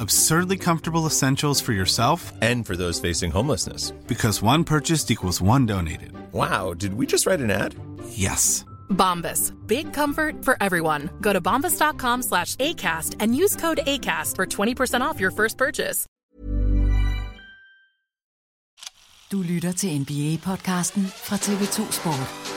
Absurdly comfortable essentials for yourself And for those facing homelessness. because one purchased equals one donated. Wow, did we just write an ad? Yes. Bombas. Big comfort for everyone. Go to bombas.com slash ACAST and use code ACAST for 20% off your first purchase. Du lytter til NBA-podcasten fra TV2 Sport.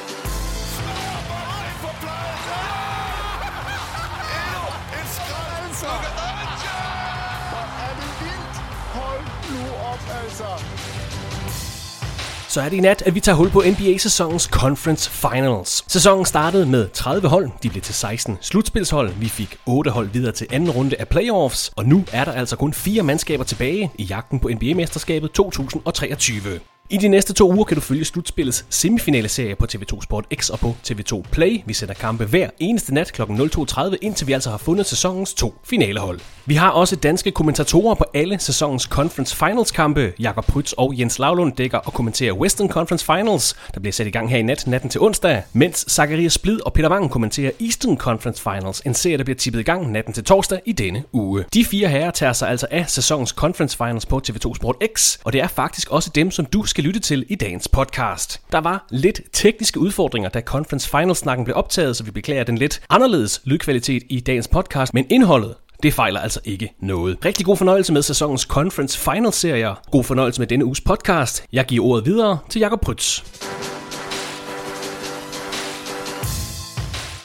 Så er det i nat, at vi tager hul på NBA-sæsonens Conference Finals. Sæsonen startede med 30 hold, de blev til 16 slutspilshold, vi fik 8 hold videre til anden runde af playoffs, og nu er der altså kun fire mandskaber tilbage i jagten på NBA-mesterskabet 2023. I de næste to uger kan du følge slutspillets semifinale-serie på TV2 Sport X og på TV2 Play. Vi sender kampe hver eneste nat kl. 02.30, indtil vi altså har fundet sæsonens to finalehold. Vi har også danske kommentatorer på alle sæsonens Conference Finals kampe. Jakob Prytz og Jens Lavlund dækker og kommenterer Western Conference Finals, der bliver sat i gang her i nat natten til onsdag, mens Zacharias Splid og Peter Wang kommenterer Eastern Conference Finals, en serie, der bliver tippet i gang natten til torsdag i denne uge. De fire herrer tager sig altså af sæsonens Conference Finals på TV2 Sport X, og det er faktisk også dem, som du skal lytte til i dagens podcast. Der var lidt tekniske udfordringer, da Conference Final-snakken blev optaget, så vi beklager den lidt anderledes lydkvalitet i dagens podcast, men indholdet det fejler altså ikke noget. Rigtig god fornøjelse med sæsonens Conference Final-serier. God fornøjelse med denne uges podcast. Jeg giver ordet videre til Jakob Prytz.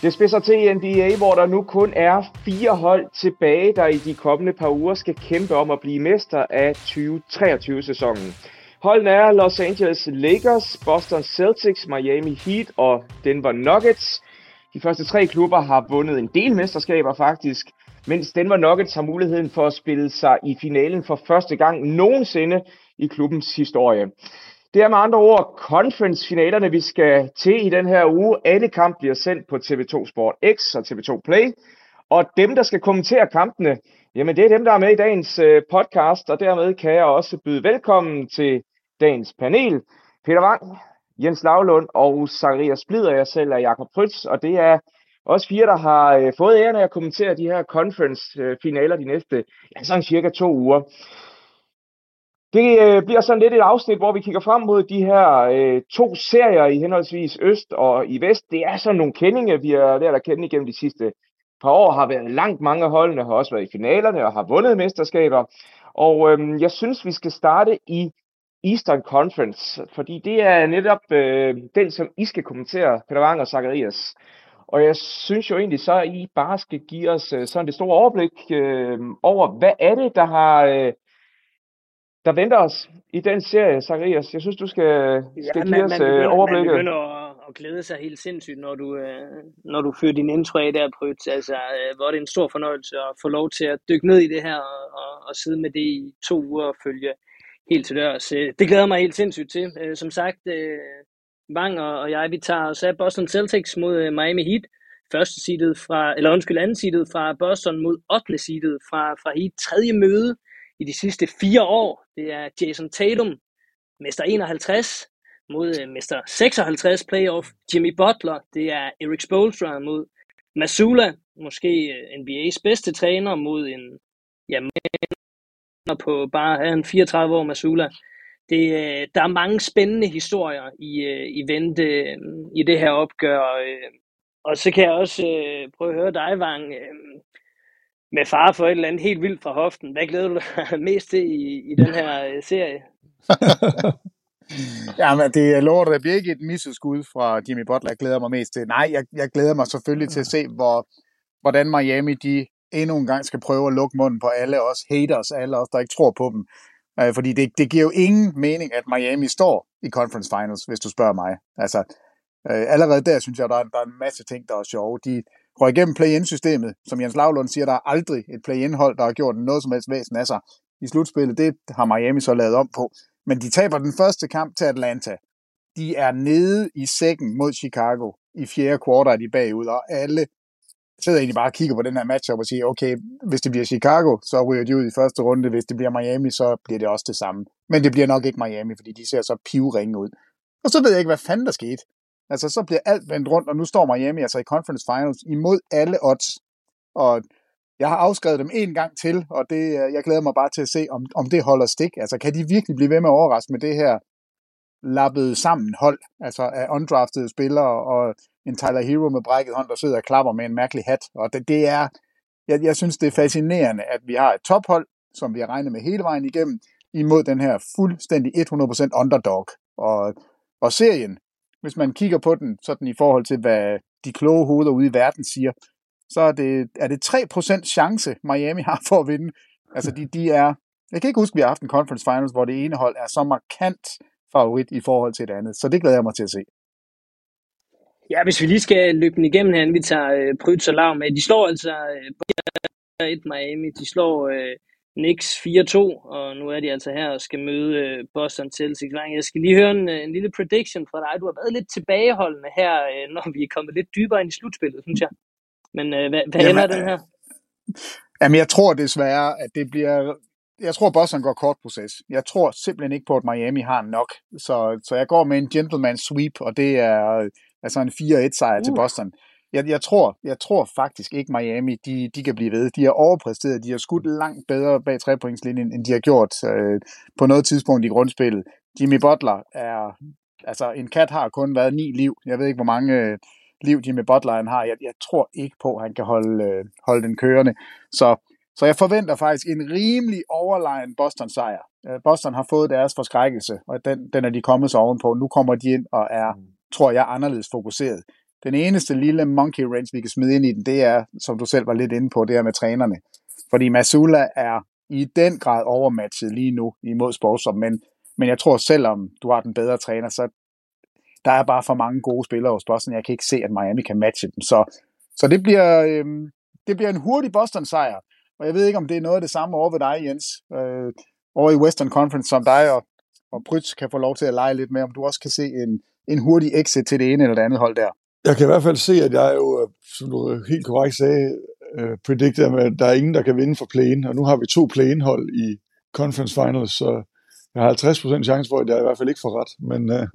Det spidser til i NBA, hvor der nu kun er fire hold tilbage, der i de kommende par uger skal kæmpe om at blive mester af 2023-sæsonen. Holdene er Los Angeles Lakers, Boston Celtics, Miami Heat og Denver Nuggets. De første tre klubber har vundet en del mesterskaber faktisk, mens Denver Nuggets har muligheden for at spille sig i finalen for første gang nogensinde i klubbens historie. Det er med andre ord conference-finalerne, vi skal til i den her uge. Alle kampe bliver sendt på TV2 Sport X og TV2 Play. Og dem, der skal kommentere kampene, jamen det er dem, der er med i dagens øh, podcast. Og dermed kan jeg også byde velkommen til dagens panel. Peter Wang, Jens Lavlund og Zacharias Splider, jeg selv er Jakob Prytz. Og det er også fire, der har øh, fået æren af at kommentere de her conference-finaler øh, de næste ja, sådan cirka to uger. Det øh, bliver sådan lidt et afsnit, hvor vi kigger frem mod de her øh, to serier i henholdsvis Øst og i Vest. Det er sådan nogle kendinge, vi har lært at kende igennem de sidste par år. Har været langt mange af holdene, har også været i finalerne og har vundet mesterskaber. Og øh, jeg synes, vi skal starte i Eastern Conference, fordi det er netop øh, den, som I skal kommentere, Peter Wang og Zacharias. Og jeg synes jo egentlig så, at I bare skal give os øh, sådan det store overblik øh, over, hvad er det, der har... Øh, der venter os i den serie, Zacharias. Jeg synes, du skal, skal ja, give man, os man øh, begynder, overblikket. Man begynder at, og glæde sig helt sindssygt, når du, øh, når du fører din intro af der, Pryt. Altså, øh, hvor det er en stor fornøjelse at få lov til at dykke ned i det her og, og, og sidde med det i to uger og følge helt til dørs. Øh, det glæder mig helt sindssygt til. Øh, som sagt, øh, og, jeg, vi tager os af Boston Celtics mod øh, Miami Heat. Første seedet fra, eller undskyld, anden seedet fra Boston mod 8. seedet fra, fra Heat. Tredje møde i de sidste fire år. Det er Jason Tatum, mester 51, mod mester 56 playoff Jimmy Butler. Det er Eric Spoelstra mod Masula, måske NBA's bedste træner mod en ja, på bare øh, en 34 år med Sula. Det, øh, der er mange spændende historier i, øh, i vente i det her opgør. Og så kan jeg også prøve at høre dig, Vang, med far for et eller andet helt vildt fra hoften. Hvad glæder du dig mest til i, i den her serie? Ja, men det er lort, der bliver ikke et misseskud fra Jimmy Butler, jeg glæder mig mest til. Nej, jeg, jeg glæder mig selvfølgelig til at se, hvor, hvordan Miami de endnu en gang skal prøve at lukke munden på alle os haters, alle os, der ikke tror på dem. Øh, fordi det, det giver jo ingen mening, at Miami står i conference finals, hvis du spørger mig. Altså, øh, allerede der synes jeg, der er, der er en masse ting, der er sjove. De røg igennem play-in-systemet. Som Jens Lavlund siger, der er aldrig et play-in-hold, der har gjort noget som helst væsen af sig i slutspillet. Det har Miami så lavet om på. Men de taber den første kamp til Atlanta. De er nede i sækken mod Chicago. I fjerde kvartal er de bagud, og alle sidder egentlig bare og kigger på den her match og siger, okay, hvis det bliver Chicago, så ryger de ud i første runde. Hvis det bliver Miami, så bliver det også det samme. Men det bliver nok ikke Miami, fordi de ser så pivringe ud. Og så ved jeg ikke, hvad fanden der skete. Altså, så bliver alt vendt rundt, og nu står Miami altså i Conference Finals imod alle odds. Og jeg har afskrevet dem en gang til, og det, øh, jeg glæder mig bare til at se, om, om det holder stik. Altså, kan de virkelig blive ved med at overraske med det her lappet sammen hold, altså af undraftede spillere og en Tyler Hero med brækket hånd, der sidder og klapper med en mærkelig hat. Og det, det er, jeg, jeg synes, det er fascinerende, at vi har et tophold, som vi har regnet med hele vejen igennem, imod den her fuldstændig 100% underdog. Og, og serien, hvis man kigger på den sådan i forhold til, hvad de kloge hoveder ude i verden siger, så er det, er det 3% chance, Miami har for at vinde. Altså, de, de er... Jeg kan ikke huske, at vi har haft en conference finals, hvor det ene hold er så markant favorit i forhold til det andet. Så det glæder jeg mig til at se. Ja, hvis vi lige skal løbe den igennem her, vi tager øh, Prytz og Lav med. De slår altså øh, et Miami. De slår øh, Knicks 4-2, og nu er de altså her og skal møde øh, Boston Celtics. Jeg skal lige høre en, øh, en lille prediction fra dig. Du har været lidt tilbageholdende her, øh, når vi er kommet lidt dybere ind i slutspillet, synes jeg. Men øh, hvad, hvad Jamen, ender den her? Jamen, jeg tror desværre, at det bliver... Jeg tror, Boston går kort proces. Jeg tror simpelthen ikke på, at Miami har nok. Så, så jeg går med en gentleman sweep, og det er altså en 4-1 sejr uh. til Boston. Jeg, jeg, tror, jeg tror faktisk ikke, Miami de, de kan blive ved. De har overpræsteret. De har skudt langt bedre bag trepointslinjen, end de har gjort øh, på noget tidspunkt i grundspillet. Jimmy Butler er... Altså, en kat har kun været ni liv. Jeg ved ikke, hvor mange... Øh, liv Jimmy Butler han har. Jeg, jeg tror ikke på, at han kan holde, øh, holde den kørende. Så, så jeg forventer faktisk en rimelig overlegen Boston-sejr. Øh, Boston har fået deres forskrækkelse, og den, den er de kommet sig ovenpå. Nu kommer de ind og er, mm. tror jeg, anderledes fokuseret. Den eneste lille monkey wrench, vi kan smide ind i den, det er, som du selv var lidt inde på, det er med trænerne. Fordi Masula er i den grad overmatchet lige nu imod Sportsom, men, men jeg tror, selvom du har den bedre træner, så der er bare for mange gode spillere hos Boston. Jeg kan ikke se, at Miami kan matche dem. Så, så det, bliver, øh, det bliver en hurtig Boston-sejr. Og jeg ved ikke, om det er noget af det samme over ved dig, Jens. Øh, over i Western Conference, som dig og, og Prytz kan få lov til at lege lidt med, om du også kan se en, en hurtig exit til det ene eller det andet hold der. Jeg kan i hvert fald se, at jeg jo, øh, som du helt korrekt sagde, øh, predicted, at der er ingen, der kan vinde for play og nu har vi to play hold i Conference Finals, så jeg har 50% chance for, at jeg i hvert fald ikke får ret, men... Uh...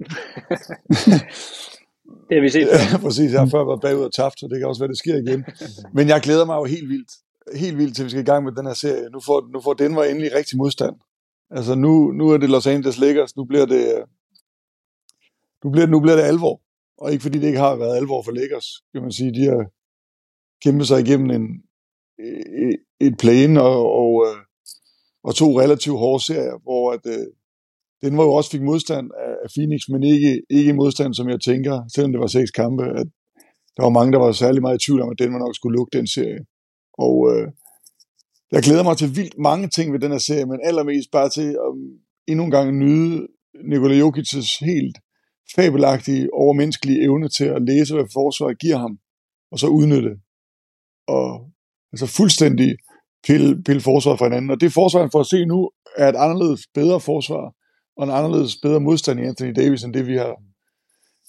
det har vi set. ja, præcis, jeg har før været bagud og tabt, så det kan også være, det sker igen. Men jeg glæder mig jo helt vildt, helt vildt til, vi skal i gang med den her serie. Nu får, nu får Denver endelig rigtig modstand. Altså nu, nu er det Los Angeles Lakers, nu bliver det, nu bliver, nu bliver det alvor. Og ikke fordi det ikke har været alvor for Lakers, kan man sige. De har kæmpet sig igennem en, e, e, et play og, og, øh, og to relativt hårde serier, hvor at, øh, den var jo også fik modstand af, af Phoenix, men ikke, ikke modstand, som jeg tænker, selvom det var seks kampe, at der var mange, der var særlig meget i tvivl om, at den var nok skulle lukke den serie. Og øh, jeg glæder mig til vildt mange ting ved den her serie, men allermest bare til at endnu en gang nyde Nikola Jokic's helt fabelagtige, overmenneskelige evne til at læse, hvad forsvaret giver ham, og så udnytte og altså fuldstændig pille, pille forsvaret fra hinanden. Og det forsvar, han får at se nu, er et anderledes bedre forsvar, og en anderledes bedre modstand i Anthony Davis, end det vi har,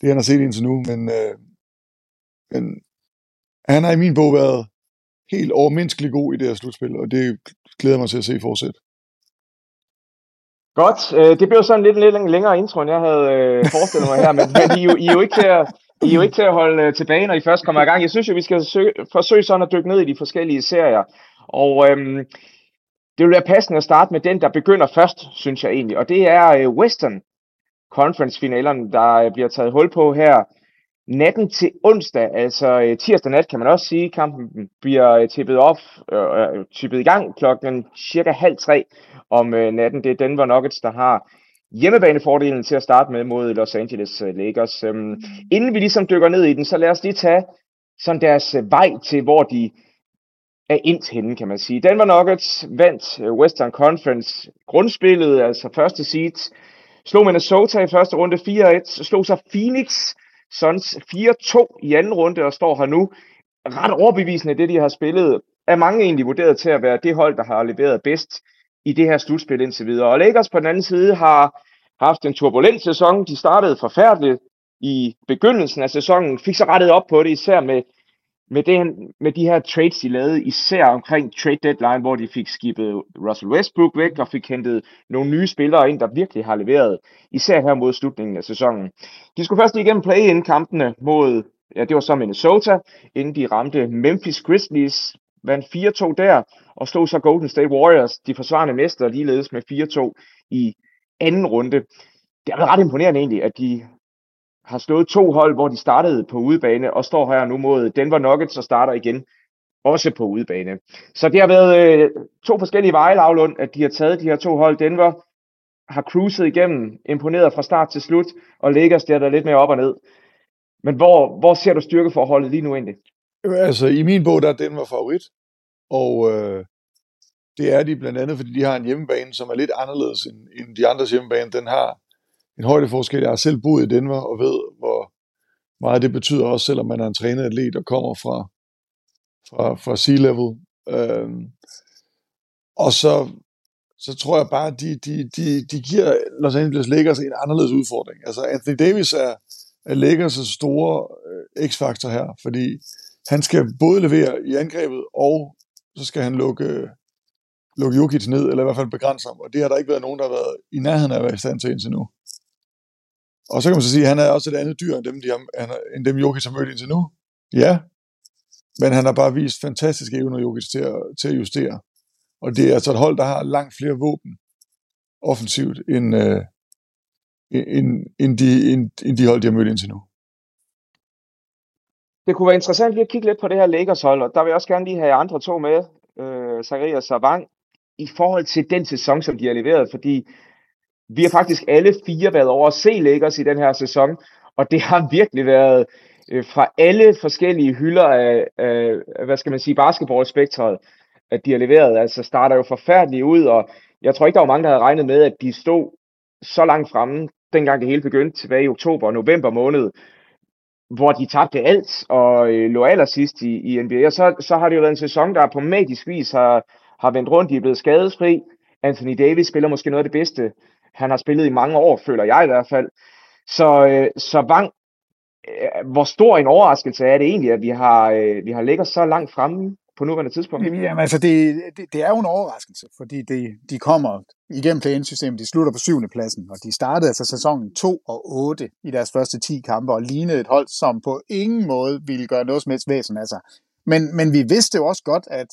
det han har set indtil nu. Men, øh, men han har i min bog været helt overmenneskelig god i det her slutspil, og det glæder mig til at se fortsætte. Godt. Øh, det blev sådan lidt, lidt længere intro, end jeg havde øh, forestillet mig her, men, men I, I, er jo ikke til at, I er jo ikke til at holde øh, tilbage, når I først kommer i gang. Jeg synes jo, vi skal søge, forsøge sådan at dykke ned i de forskellige serier. Og øhm, det vil være passende at starte med den, der begynder først, synes jeg egentlig. Og det er øh, Western Conference-finalerne, der bliver taget hul på her natten til onsdag, altså øh, tirsdag nat kan man også sige, kampen bliver øh, tippet op, øh, øh, tippet i gang klokken cirka halv tre om øh, natten. Det er Denver Nuggets, der har hjemmebanefordelen til at starte med mod Los Angeles Lakers. Øhm, inden vi ligesom dykker ned i den, så lad os lige tage sådan deres vej til, hvor de er ind henne, kan man sige. Denver Nuggets vandt Western Conference grundspillet, altså første seed, slog Minnesota i første runde 4-1, slog sig Phoenix Suns 4-2 i anden runde og står her nu. Ret overbevisende det, de har spillet, er mange egentlig vurderet til at være det hold, der har leveret bedst i det her slutspil indtil videre. Og Lakers på den anden side har haft en turbulent sæson. De startede forfærdeligt i begyndelsen af sæsonen, fik så rettet op på det, især med med, den, med de her trades, de lavede, især omkring trade deadline, hvor de fik skibet Russell Westbrook væk og fik hentet nogle nye spillere ind, der virkelig har leveret, især her mod slutningen af sæsonen. De skulle først igennem play-in-kampene mod, ja, det var så Minnesota, inden de ramte Memphis Grizzlies, vandt 4-2 der, og slog så Golden State Warriors, de forsvarende mestre, ligeledes med 4-2 i anden runde. Det er ret imponerende egentlig, at de har slået to hold, hvor de startede på udebane, og står her nu mod Denver Nuggets og starter igen også på udebane. Så det har været øh, to forskellige veje, Lavlund, at de har taget de her to hold. Denver har cruiset igennem, imponeret fra start til slut, og Lakers der der lidt mere op og ned. Men hvor, hvor ser du styrkeforholdet lige nu egentlig? Øh, altså, i min bog, der er Denver favorit, og øh, det er de blandt andet, fordi de har en hjemmebane, som er lidt anderledes end, end de andres hjemmebane. Den har en højdeforskel. Jeg har selv boet i Denver og ved, hvor meget det betyder også, selvom man er en trænet atlet og kommer fra, fra, fra sea-level. Øhm, og så, så tror jeg bare, at de, de, de, de giver Los Angeles Lakers en anderledes udfordring. Altså Anthony Davis er, er Lakers' store øh, x-faktor her, fordi han skal både levere i angrebet, og så skal han lukke, lukke Jokic ned, eller i hvert fald begrænse ham. Og det har der ikke været nogen, der har været i nærheden af at være i stand til indtil nu. Og så kan man så sige, at han er også et andet dyr end dem, de har, end dem Jokic har mødt indtil nu. Ja, men han har bare vist fantastiske evner, Jokic, til at, til at justere. Og det er altså et hold, der har langt flere våben offensivt, end, øh, end, end, de, end, end de hold, de har mødt indtil nu. Det kunne være interessant lige at kigge lidt på det her Lakers hold, og der vil jeg også gerne lige have andre to med, øh, Zacharias Savang, i forhold til den sæson, som de har leveret, fordi vi har faktisk alle fire været over at se Lakers i den her sæson, og det har virkelig været øh, fra alle forskellige hylder af, af hvad skal man sige, basketballspektret, at de har leveret. Altså starter jo forfærdeligt ud, og jeg tror ikke, der var mange, der havde regnet med, at de stod så langt fremme, dengang det hele begyndte tilbage i oktober og november måned, hvor de tabte alt og øh, lå allersidst i, i NBA. Og så, så har det jo været en sæson, der på magisk vis har, har vendt rundt. De er blevet skadesfri. Anthony Davis spiller måske noget af det bedste han har spillet i mange år, føler jeg i hvert fald. Så, øh, så Vang, øh, hvor stor en overraskelse er det egentlig, at vi har, øh, vi har ligget så langt fremme på nuværende tidspunkt? Jamen altså, det, det, det er jo en overraskelse, fordi det, de kommer igennem play-in-systemet, de slutter på syvende pladsen, og de startede altså sæsonen 2 og 8 i deres første 10 kampe, og lignede et hold, som på ingen måde ville gøre noget som helst væsen Altså. Men, men vi vidste jo også godt, at,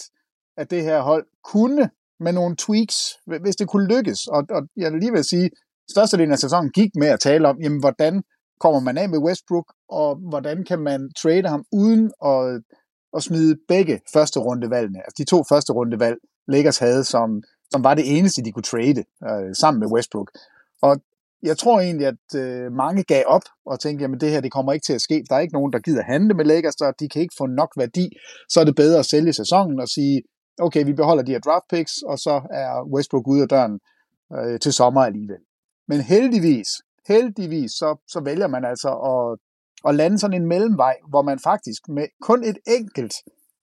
at det her hold kunne med nogle tweaks, hvis det kunne lykkes. Og, og jeg vil lige vil sige, størstedelen af sæsonen gik med at tale om, jamen, hvordan kommer man af med Westbrook, og hvordan kan man trade ham uden at, at smide begge første rundevalgene, altså de to første rundevalg, Lakers havde, som, som var det eneste, de kunne trade øh, sammen med Westbrook. Og jeg tror egentlig, at øh, mange gav op og tænkte, jamen det her, det kommer ikke til at ske. Der er ikke nogen, der gider handle med Lakers, der, de kan ikke få nok værdi. Så er det bedre at sælge sæsonen og sige, okay, vi beholder de her draft picks, og så er Westbrook ude af døren øh, til sommer alligevel. Men heldigvis, heldigvis, så, så vælger man altså at, at lande sådan en mellemvej, hvor man faktisk med kun et enkelt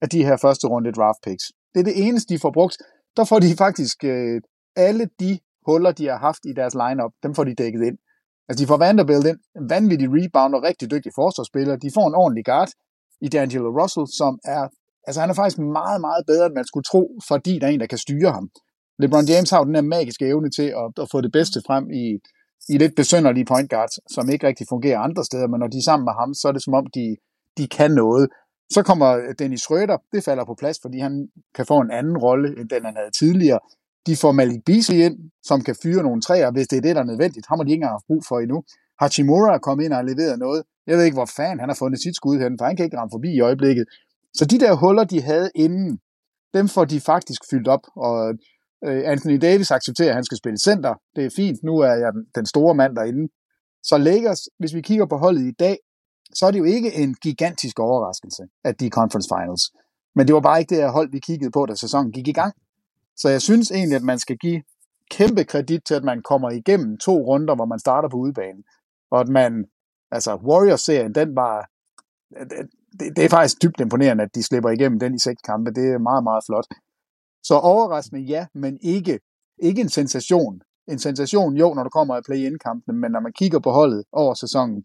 af de her første runde draft picks, det er det eneste, de får brugt, der får de faktisk øh, alle de huller, de har haft i deres lineup, dem får de dækket ind. Altså, de får Vanderbilt ind, en vanvittig rebound og rigtig dygtig forsvarsspiller. De får en ordentlig guard i D'Angelo Russell, som er, altså han er faktisk meget, meget bedre, end man skulle tro, fordi der er en, der kan styre ham. LeBron James har jo den her magiske evne til at, at få det bedste frem i, i lidt besønderlige point guards, som ikke rigtig fungerer andre steder, men når de er sammen med ham, så er det som om, de, de kan noget. Så kommer øh, Dennis Schröder, det falder på plads, fordi han kan få en anden rolle, end den han havde tidligere. De får Malik Beasley ind, som kan fyre nogle træer, hvis det er det, der er nødvendigt. Ham har de ikke engang haft brug for endnu. Hachimura er kommet ind og har leveret noget. Jeg ved ikke, hvor fan han har fundet sit skud hen, for han kan ikke ramme forbi i øjeblikket. Så de der huller, de havde inden, dem får de faktisk fyldt op. Og øh, Anthony Davis accepterer, at han skal spille center. Det er fint, nu er jeg den store mand derinde. Så Lakers, hvis vi kigger på holdet i dag, så er det jo ikke en gigantisk overraskelse, at de er conference finals. Men det var bare ikke det her hold, vi kiggede på, da sæsonen gik i gang. Så jeg synes egentlig, at man skal give kæmpe kredit til, at man kommer igennem to runder, hvor man starter på udebane. Og at man, altså Warriors-serien, den var, det, det er faktisk dybt imponerende, at de slipper igennem den i seks kampe. Det er meget, meget flot. Så overraskende ja, men ikke, ikke en sensation. En sensation jo, når du kommer i play-in-kampene, men når man kigger på holdet over sæsonen,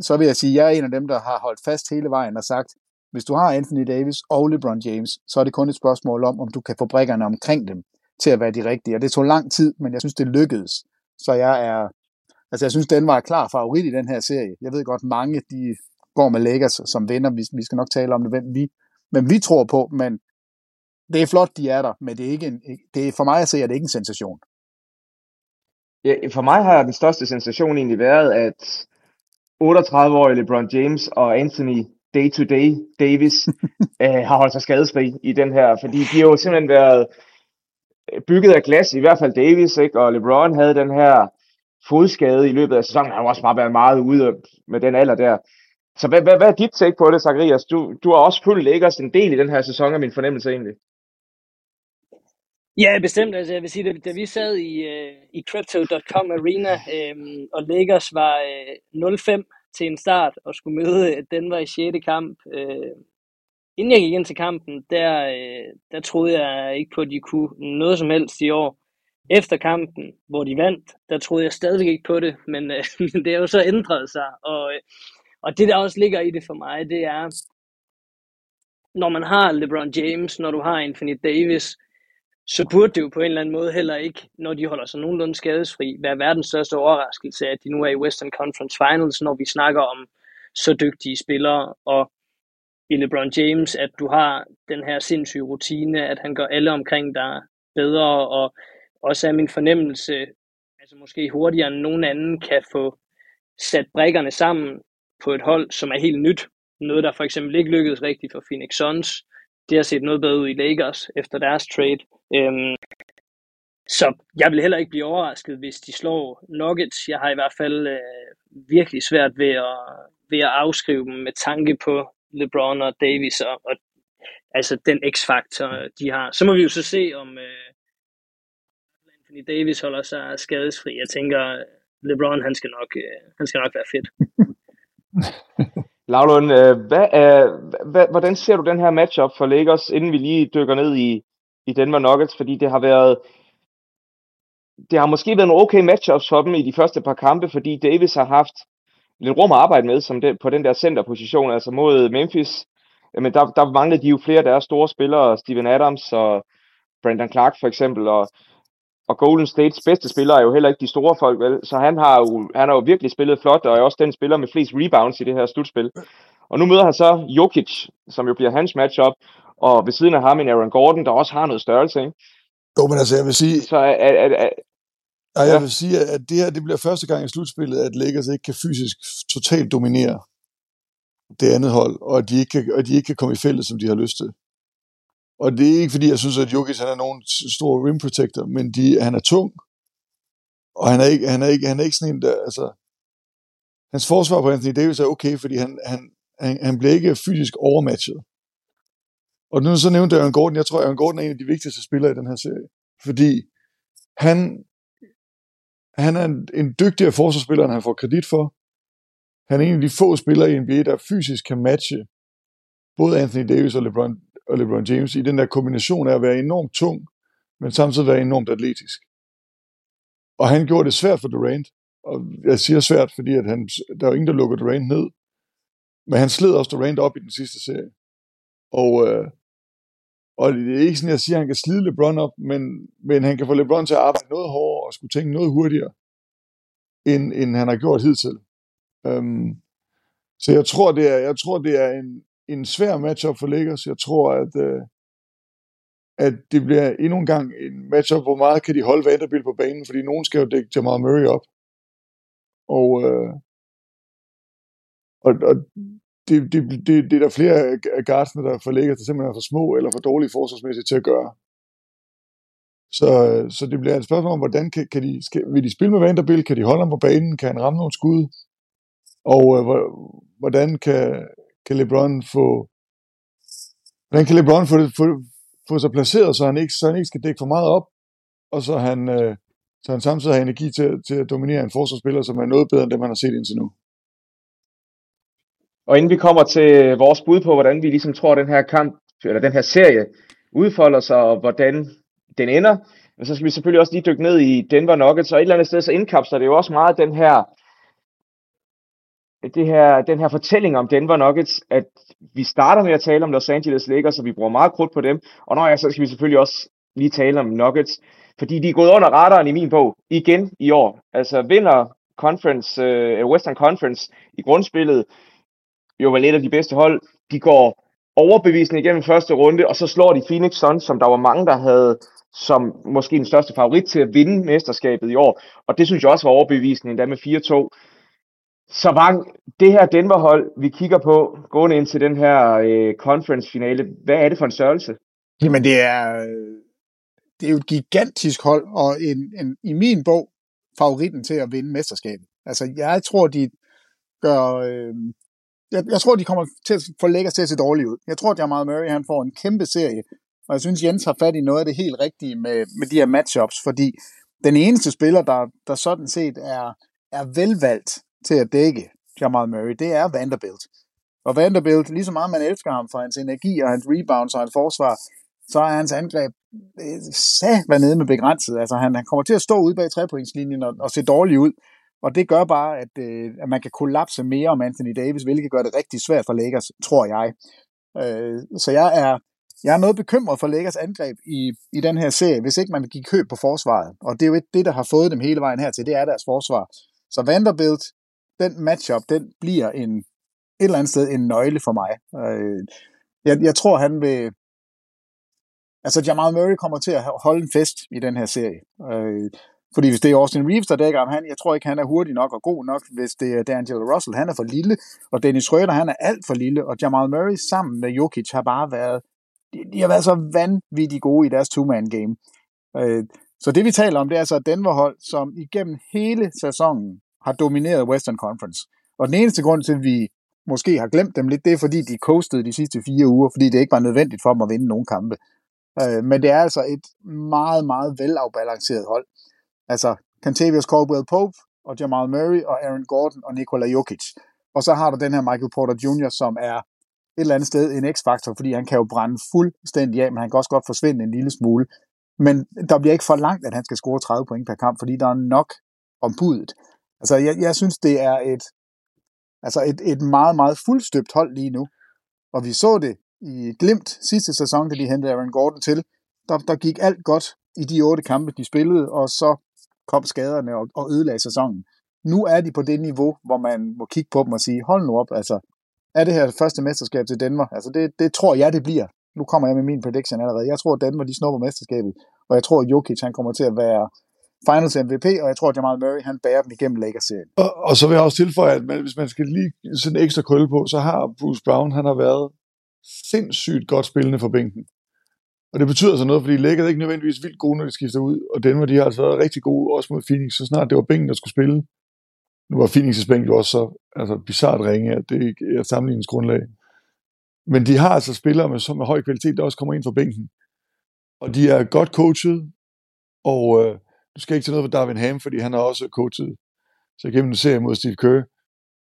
så vil jeg sige, at jeg er en af dem, der har holdt fast hele vejen og sagt, hvis du har Anthony Davis og LeBron James, så er det kun et spørgsmål om, om du kan få brækkerne omkring dem til at være de rigtige. Og det tog lang tid, men jeg synes, det lykkedes. Så jeg er, altså jeg synes, den var klar favorit i den her serie. Jeg ved godt, mange de går med Lakers som vinder. Vi, vi skal nok tale om det, hvem vi, men vi tror på, men det er flot, de er der, men det er ikke en, det er, for mig at se, at det ikke en sensation. Ja, for mig har den største sensation egentlig været, at 38-årige LeBron James og Anthony Day-to-Day Davis øh, har holdt sig skadesfri i den her, fordi de har jo simpelthen været bygget af glas, i hvert fald Davis, ikke? og LeBron havde den her fodskade i løbet af sæsonen. Han har også bare været meget ude med den alder der. Så hvad, hvad, hvad er dit take på det, Zacharias? Du, du har også fulgt Lakers en del i den her sæson, er min fornemmelse egentlig. Ja, bestemt. Altså, jeg vil sige, da, da vi sad i, øh, i Crypto.com Arena, um, og Lakers var øh, 0-5 til en start, og skulle møde øh, Denver i 6. kamp, øh, inden jeg gik ind til kampen, der, øh, der troede jeg ikke på, at de kunne noget som helst i år. Efter kampen, hvor de vandt, der troede jeg stadig ikke på det, men øh, men det har jo så ændret sig. Og, øh, og det, der også ligger i det for mig, det er, når man har LeBron James, når du har Anthony Davis, så burde det jo på en eller anden måde heller ikke, når de holder sig nogenlunde skadesfri, være verdens største overraskelse, at de nu er i Western Conference Finals, når vi snakker om så dygtige spillere, og i LeBron James, at du har den her sindssyge rutine, at han gør alle omkring dig bedre, og også er min fornemmelse, altså måske hurtigere end nogen anden, kan få sat brækkerne sammen på et hold, som er helt nyt. Noget, der for eksempel ikke lykkedes rigtigt for Phoenix Suns, det har set noget bedre ud i Lakers efter deres trade. Øhm, så jeg vil heller ikke blive overrasket, hvis de slår Nuggets. Jeg har i hvert fald øh, virkelig svært ved at, ved at afskrive dem med tanke på LeBron og Davis og, og altså den x-faktor, de har. Så må vi jo så se, om øh, Anthony Davis holder sig skadesfri. Jeg tænker, LeBron han skal nok, øh, han skal nok være fedt. Lavlund, øh, hvad er, hvad, hvordan ser du den her matchup for Lakers, inden vi lige dykker ned i, i Denver Nuggets? Fordi det har været, det har måske været nogle okay matchups for dem i de første par kampe, fordi Davis har haft lidt rum at arbejde med som det, på den der centerposition, altså mod Memphis. Men der, der manglede de jo flere af deres store spillere, Steven Adams og Brandon Clark for eksempel, og og Golden States bedste spiller er jo heller ikke de store folk, vel? Så han har jo, han har jo virkelig spillet flot, og er også den spiller med flest rebounds i det her slutspil. Og nu møder han så Jokic, som jo bliver hans matchup, og ved siden af ham en Aaron Gordon, der også har noget størrelse, ikke? Jo, men altså, jeg vil sige... Så er, er, er, Ja, jeg vil sige, at det her det bliver første gang i slutspillet, at Lakers ikke kan fysisk totalt dominere det andet hold, og at de ikke kan, at de ikke kan komme i feltet, som de har lyst til. Og det er ikke fordi, jeg synes, at Jokic han er nogen stor rim protector, men de, han er tung. Og han er ikke, han er ikke, han er ikke sådan en, der, altså, hans forsvar på Anthony Davis er okay, fordi han, han, han, han bliver ikke fysisk overmatchet. Og nu så nævnte Aaron Gordon, jeg tror, Aaron Gordon er en af de vigtigste spillere i den her serie. Fordi han, han er en, en dygtigere forsvarsspiller, end han får kredit for. Han er en af de få spillere i NBA, der fysisk kan matche både Anthony Davis og LeBron, og LeBron James i den der kombination af at være enormt tung, men samtidig være enormt atletisk. Og han gjorde det svært for Durant, og jeg siger svært, fordi at han, der er jo ingen, der lukker Durant ned, men han sled også Durant op i den sidste serie. Og, øh, og det er ikke sådan, jeg siger, at han kan slide LeBron op, men, men han kan få LeBron til at arbejde noget hårdere og skulle tænke noget hurtigere, end, end han har gjort hidtil. Øhm, så jeg tror, det er, jeg tror, det er en, en svær matchup for Lakers. Jeg tror, at, øh, at det bliver endnu en gang en matchup, hvor meget kan de holde Vanderbilt på banen, fordi nogen skal jo dække Jamal Murray op. Og, øh, og, og det, det, det, det er der flere af guardsene, der for Lakers, der simpelthen er for små eller for dårlige forsvarsmæssigt til at gøre. Så, så det bliver et spørgsmål om, hvordan kan, kan de, skal, vil de spille med Vanderbilt? Kan de holde ham på banen? Kan han ramme nogle skud? Og øh, hvordan kan, kan LeBron få hvordan kan LeBron få, få, få sig placeret, så han, ikke, så han ikke skal dække for meget op, og så han, øh, så han samtidig har energi til, til at dominere en forsvarsspiller, som er noget bedre end det, man har set indtil nu. Og inden vi kommer til vores bud på, hvordan vi ligesom tror, at den her kamp, eller den her serie udfolder sig, og hvordan den ender, så skal vi selvfølgelig også lige dykke ned i Denver Nuggets, og et eller andet sted så indkapsler det jo også meget den her, det her, den her fortælling om Denver Nuggets, at vi starter med at tale om Los Angeles Lakers, så vi bruger meget krudt på dem, og når jeg så skal vi selvfølgelig også lige tale om Nuggets, fordi de er gået under radaren i min bog igen i år. Altså vinder conference, uh, Western Conference i grundspillet, jo var et af de bedste hold. De går overbevisende igennem første runde, og så slår de Phoenix Suns, som der var mange, der havde som måske den største favorit til at vinde mesterskabet i år. Og det synes jeg også var overbevisende, endda med 4-2. Så Bang, det her Denver-hold, vi kigger på, gående ind til den her øh, conference-finale, hvad er det for en størrelse? Jamen det er, det er jo et gigantisk hold, og en, en, i min bog favoritten til at vinde mesterskabet. Altså jeg tror, de gør, øh, jeg, jeg tror, de kommer til at få Lakers til at se dårligt ud. Jeg tror, at Jamal Murray han får en kæmpe serie, og jeg synes, Jens har fat i noget af det helt rigtige med, med de her matchups, fordi den eneste spiller, der, der sådan set er, er velvalgt til at dække Jamal Murray, det er Vanderbilt. Og Vanderbilt, lige så meget man elsker ham for hans energi og hans rebounds og hans forsvar, så er hans angreb øh, sat nede med begrænset. Altså han, han kommer til at stå ude bag trepointslinjen og, og se dårlig ud. Og det gør bare, at, øh, at man kan kollapse mere om Anthony Davis, hvilket gør det rigtig svært for Lakers, tror jeg. Øh, så jeg er, jeg er noget bekymret for Lakers angreb i, i den her serie, hvis ikke man vil give køb på forsvaret. Og det er jo ikke det, der har fået dem hele vejen hertil, det er deres forsvar. Så Vanderbilt, den matchup, den bliver en, et eller andet sted en nøgle for mig. Øh, jeg, jeg tror, han vil... Altså, Jamal Murray kommer til at holde en fest i den her serie. Øh, fordi hvis det er Austin Reeves, der dækker ham, han, jeg tror ikke, han er hurtig nok og god nok. Hvis det er D'Angelo Russell, han er for lille, og Dennis Schröder, han er alt for lille, og Jamal Murray sammen med Jokic har bare været, de, de har været så vanvittigt gode i deres two-man game. Øh, så det vi taler om, det er altså Denver-hold, som igennem hele sæsonen har domineret Western Conference. Og den eneste grund til, at vi måske har glemt dem lidt, det er fordi, de coastede de sidste fire uger, fordi det ikke var nødvendigt for dem at vinde nogen kampe. Øh, men det er altså et meget, meget velafbalanceret hold. Altså Cantavius Caldwell Pope og Jamal Murray og Aaron Gordon og Nikola Jokic. Og så har du den her Michael Porter Jr., som er et eller andet sted en x-faktor, fordi han kan jo brænde fuldstændig af, men han kan også godt forsvinde en lille smule. Men der bliver ikke for langt, at han skal score 30 point per kamp, fordi der er nok om budet. Altså, jeg, jeg synes, det er et, altså et, et meget, meget fuldstøbt hold lige nu. Og vi så det i glimt sidste sæson, da de hentede Aaron Gordon til. Der, der gik alt godt i de otte kampe, de spillede, og så kom skaderne og, og ødelagde sæsonen. Nu er de på det niveau, hvor man må kigge på dem og sige, hold nu op, altså, er det her første mesterskab til Danmark? Altså, det, det tror jeg, det bliver. Nu kommer jeg med min prediction allerede. Jeg tror, at Danmark, de snupper mesterskabet, og jeg tror, at Jokic, han kommer til at være Finals MVP, og jeg tror, at Jamal Murray, han bærer dem igennem Lakers-serien. Og, og, så vil jeg også tilføje, at man, hvis man skal lige sådan en ekstra krølle på, så har Bruce Brown, han har været sindssygt godt spillende for bænken. Og det betyder så noget, fordi Lakers er ikke nødvendigvis vildt gode, når de skifter ud, og Denver de har altså været rigtig gode, også mod Phoenix, så snart det var bænken, der skulle spille. Nu var Phoenix' bænk jo også så altså, bizart ringe, at det ikke er sammenligningsgrundlag. Men de har altså spillere med, så med høj kvalitet, der også kommer ind fra bænken. Og de er godt coachet, og øh, du skal ikke tage noget for Darvin Ham, fordi han har også coachet så gennem en serie mod Steve Kerr.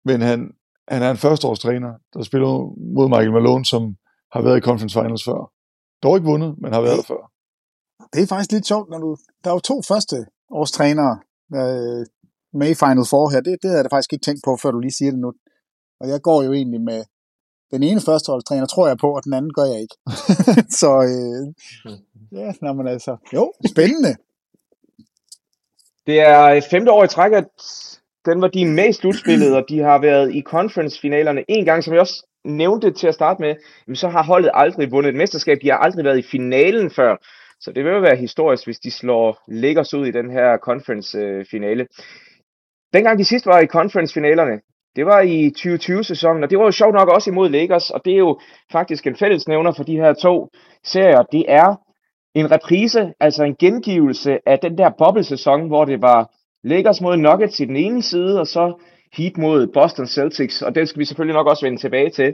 Men han, han er en førsteårstræner, der spiller mod Michael Malone, som har været i conference finals før. Dog ikke vundet, men har været der før. Det er faktisk lidt sjovt, når du... Der er jo to første årstrænere øh, med i Final Four her. Det, det havde jeg da faktisk ikke tænkt på, før du lige siger det nu. Og jeg går jo egentlig med den ene førsteholdstræner, tror jeg på, og den anden gør jeg ikke. så øh, ja, når man altså... Jo, spændende. Det er femte år i træk, at den var de med i slutspillet, og de har været i conference-finalerne en gang, som jeg også nævnte til at starte med, så har holdet aldrig vundet et mesterskab. De har aldrig været i finalen før. Så det vil jo være historisk, hvis de slår Lakers ud i den her conference-finale. Dengang de sidst var i conference-finalerne, det var i 2020-sæsonen, og det var jo sjovt nok også imod Lakers, og det er jo faktisk en fællesnævner for de her to serier. Det er en reprise, altså en gengivelse af den der bobbelsæson, hvor det var Lakers mod Nuggets i den ene side, og så Heat mod Boston Celtics, og den skal vi selvfølgelig nok også vende tilbage til.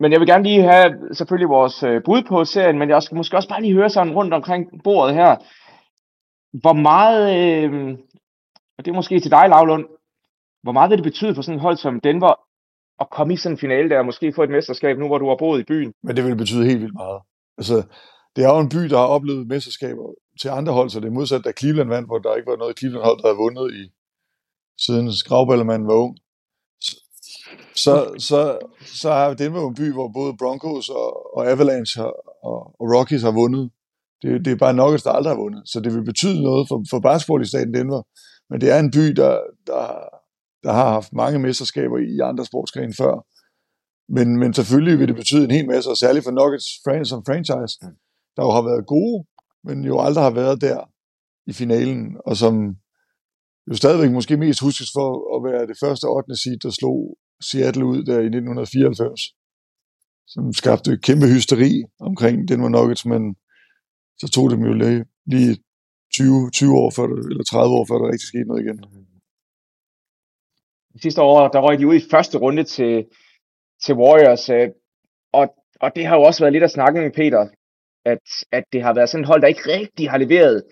Men jeg vil gerne lige have selvfølgelig vores øh, bud på serien, men jeg skal måske også bare lige høre sådan rundt omkring bordet her. Hvor meget, øh, og det er måske til dig, Lavlund, hvor meget vil det betyde for sådan et hold som Denver at komme i sådan en finale der, og måske få et mesterskab nu, hvor du har boet i byen? Men det vil betyde helt vildt meget. Altså, det er jo en by, der har oplevet mesterskaber til andre hold, så det er modsat, da Cleveland vandt, hvor der ikke var noget Cleveland-hold, der havde vundet i siden Skravballermanden var ung. Så, så, så har Denver en by, hvor både Broncos og, og Avalanche har, og, og Rockies har vundet. Det, det er bare Nuggets, der aldrig har vundet. Så det vil betyde noget for, for basketball i staten Denver. Men det er en by, der, der, der har haft mange mesterskaber i andre sportsgrene før. Men, men selvfølgelig vil det betyde en hel masse, og særligt for Nuggets som franchise, mm der jo har været gode, men jo aldrig har været der i finalen, og som jo stadigvæk måske mest huskes for at være det første 8. seed, der slog Seattle ud der i 1994, som skabte kæmpe hysteri omkring Denver Nuggets, men så tog det jo lige, lige 20, 20 år før det, eller 30 år før der rigtig skete noget igen. Sidste år, der røg de ud i første runde til, til Warriors, øh, og, og det har jo også været lidt af snakken med Peter, at, at det har været sådan et hold, der ikke rigtig har leveret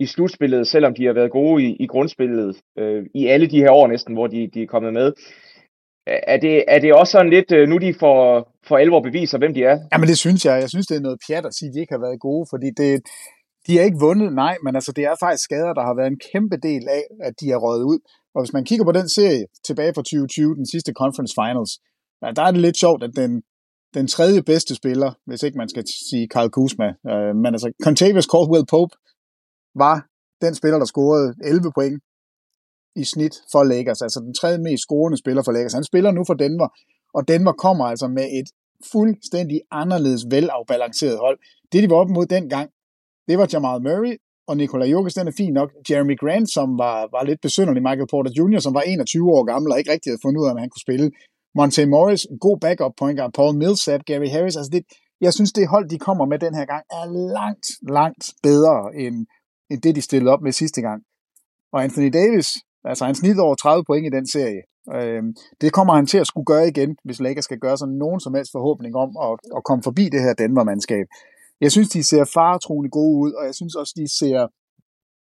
i slutspillet, selvom de har været gode i, i grundspillet øh, i alle de her år næsten, hvor de, de er kommet med. Er det, er det også sådan lidt, øh, nu de får, for alvor beviser, hvem de er? Jamen det synes jeg. Jeg synes, det er noget pjat at sige, at de ikke har været gode, fordi det, de har ikke vundet, nej, men altså det er faktisk skader, der har været en kæmpe del af, at de er røget ud. Og hvis man kigger på den serie tilbage fra 2020, den sidste Conference Finals, ja, der er det lidt sjovt, at den, den tredje bedste spiller, hvis ikke man skal sige Karl Kuzma, øh, men altså Contavious Caldwell Pope var den spiller, der scorede 11 point i snit for Lakers, altså den tredje mest scorende spiller for Lakers. Han spiller nu for Denver, og Denver kommer altså med et fuldstændig anderledes velafbalanceret hold. Det, de var op mod dengang, det var Jamal Murray, og Nikola Jokic, den er fin nok. Jeremy Grant, som var, var lidt besynderlig, Michael Porter Jr., som var 21 år gammel og ikke rigtig havde fundet ud af, om han kunne spille. Monte Morris, en god backup point guard. Paul Millsap, Gary Harris. Altså det, jeg synes, det hold, de kommer med den her gang, er langt, langt bedre end, end det, de stillede op med sidste gang. Og Anthony Davis, altså han snit over 30 point i den serie. Øh, det kommer han til at skulle gøre igen, hvis Lakers skal gøre sig nogen som helst forhåbning om at, at komme forbi det her Denver-mandskab. Jeg synes, de ser faretroende gode ud, og jeg synes også, de ser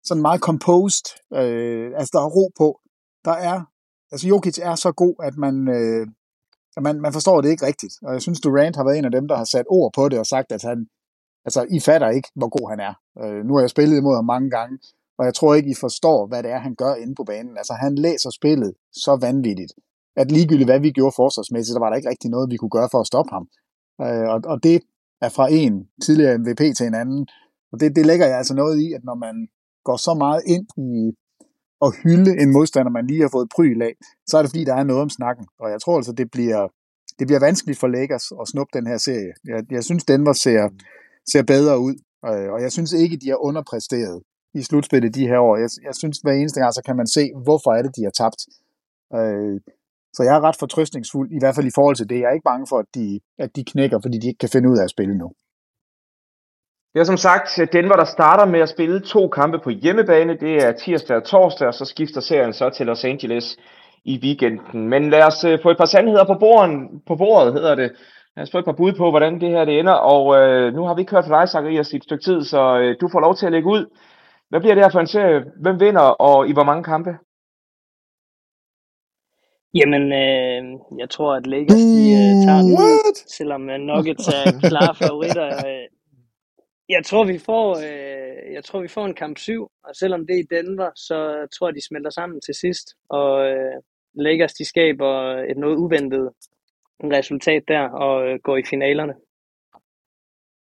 sådan meget composed. Øh, altså, der er ro på. Der er, altså Jokic er så god, at man, øh, man, man forstår det ikke rigtigt. Og jeg synes, Durant har været en af dem, der har sat ord på det og sagt, at han, altså, I fatter ikke, hvor god han er. Øh, nu har jeg spillet imod ham mange gange, og jeg tror ikke, I forstår, hvad det er, han gør inde på banen. Altså, han læser spillet så vanvittigt, at ligegyldigt hvad vi gjorde forsvarsmæssigt, der var der ikke rigtig noget, vi kunne gøre for at stoppe ham. Øh, og, og det er fra en tidligere MVP til en anden. Og det, det lægger jeg altså noget i, at når man går så meget ind i at hylde en modstander, man lige har fået pryl af, så er det fordi, der er noget om snakken. Og jeg tror altså, det bliver, det bliver vanskeligt for Lakers at snuppe den her serie. Jeg, jeg synes, Denver ser, ser bedre ud, og jeg synes ikke, de har underpræsteret i slutspillet de her år. Jeg, jeg synes, hver eneste gang, så kan man se, hvorfor er det, de har tabt. Øh, så jeg er ret fortrøstningsfuld, i hvert fald i forhold til det. Jeg er ikke bange for, at de, at de knækker, fordi de ikke kan finde ud af at spille nu. Det er som sagt Denver, der starter med at spille to kampe på hjemmebane. Det er tirsdag og torsdag, og så skifter serien så til Los Angeles i weekenden. Men lad os øh, få et par sandheder på, borden, på bordet, hedder det. Lad os få et par bud på, hvordan det her det ender. Og øh, nu har vi ikke hørt fra dig, Zacharias, i et stykke tid, så øh, du får lov til at lægge ud. Hvad bliver det her for en serie? Hvem vinder, og i hvor mange kampe? Jamen, øh, jeg tror, at Lakers de, uh, tager den, What? selvom uh, Nuggets er klare favoritter. Uh, jeg tror, vi får, uh, jeg tror, vi får en kamp 7, og selvom det er i Denver, så tror jeg, de smelter sammen til sidst. Og uh, Lakers, de skaber et noget uventet resultat der, og uh, går i finalerne.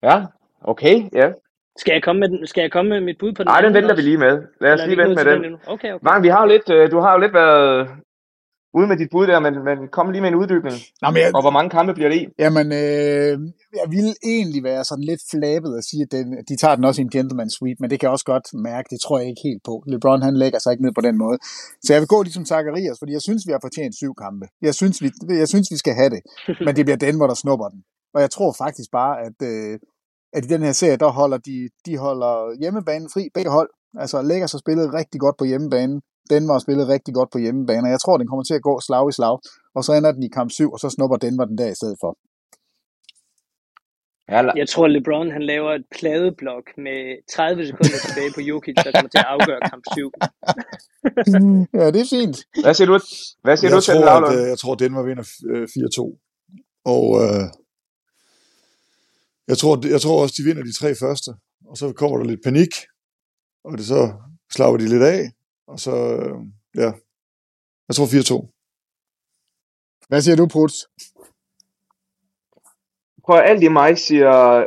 Ja, okay, ja. Skal jeg komme med, den, skal jeg komme med mit bud på den Nej, den venter vi også? lige med. Lad os Eller er vi lige vente med den. endnu? Okay, okay. Vang, vi har jo lidt, øh, du har jo lidt været ude med dit bud der, men, men kom lige med en uddybning. Nå, men jeg, Og hvor mange kampe bliver det i? Jamen, øh, jeg ville egentlig være sådan lidt flabet at sige, at den, de tager den også i en gentleman suite, men det kan jeg også godt mærke, det tror jeg ikke helt på. LeBron, han lægger sig ikke ned på den måde. Så jeg vil gå ligesom Zacharias, fordi jeg synes, vi har fortjent syv kampe. Jeg synes, vi, jeg synes, vi skal have det, men det bliver den, hvor der snupper den. Og jeg tror faktisk bare, at, øh, at i den her serie, der holder de, de holder hjemmebanen fri, begge hold. Altså, Lakers har spillet rigtig godt på hjemmebane. Denver har spillet rigtig godt på hjemmebane, og jeg tror, den kommer til at gå slag i slag. Og så ender den i kamp 7, og så snupper Denver den der i stedet for. Jeg tror, LeBron han laver et pladeblok med 30 sekunder tilbage på Jokic, der kommer til at afgøre kamp 7. ja, det er fint. Hvad siger du, hvad siger jeg du til tror, den, at, øh, jeg tror, Denver vinder øh, 4-2. Og øh, jeg, tror, jeg tror også, de vinder de tre første. Og så kommer der lidt panik. Og det så slapper de lidt af. Og så, øh, ja. Jeg tror 4-2. Hvad siger du, Pruts? Prøv at alt i mig siger,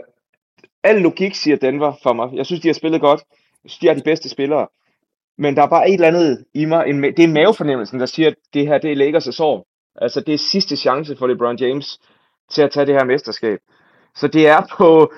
al logik siger Denver for mig. Jeg synes, de har spillet godt. Jeg synes, de er de bedste spillere. Men der er bare et eller andet i mig. En, det er mavefornemmelsen, der siger, at det her det er Lakers' år. Altså, det er sidste chance for LeBron James til at tage det her mesterskab. Så det er på,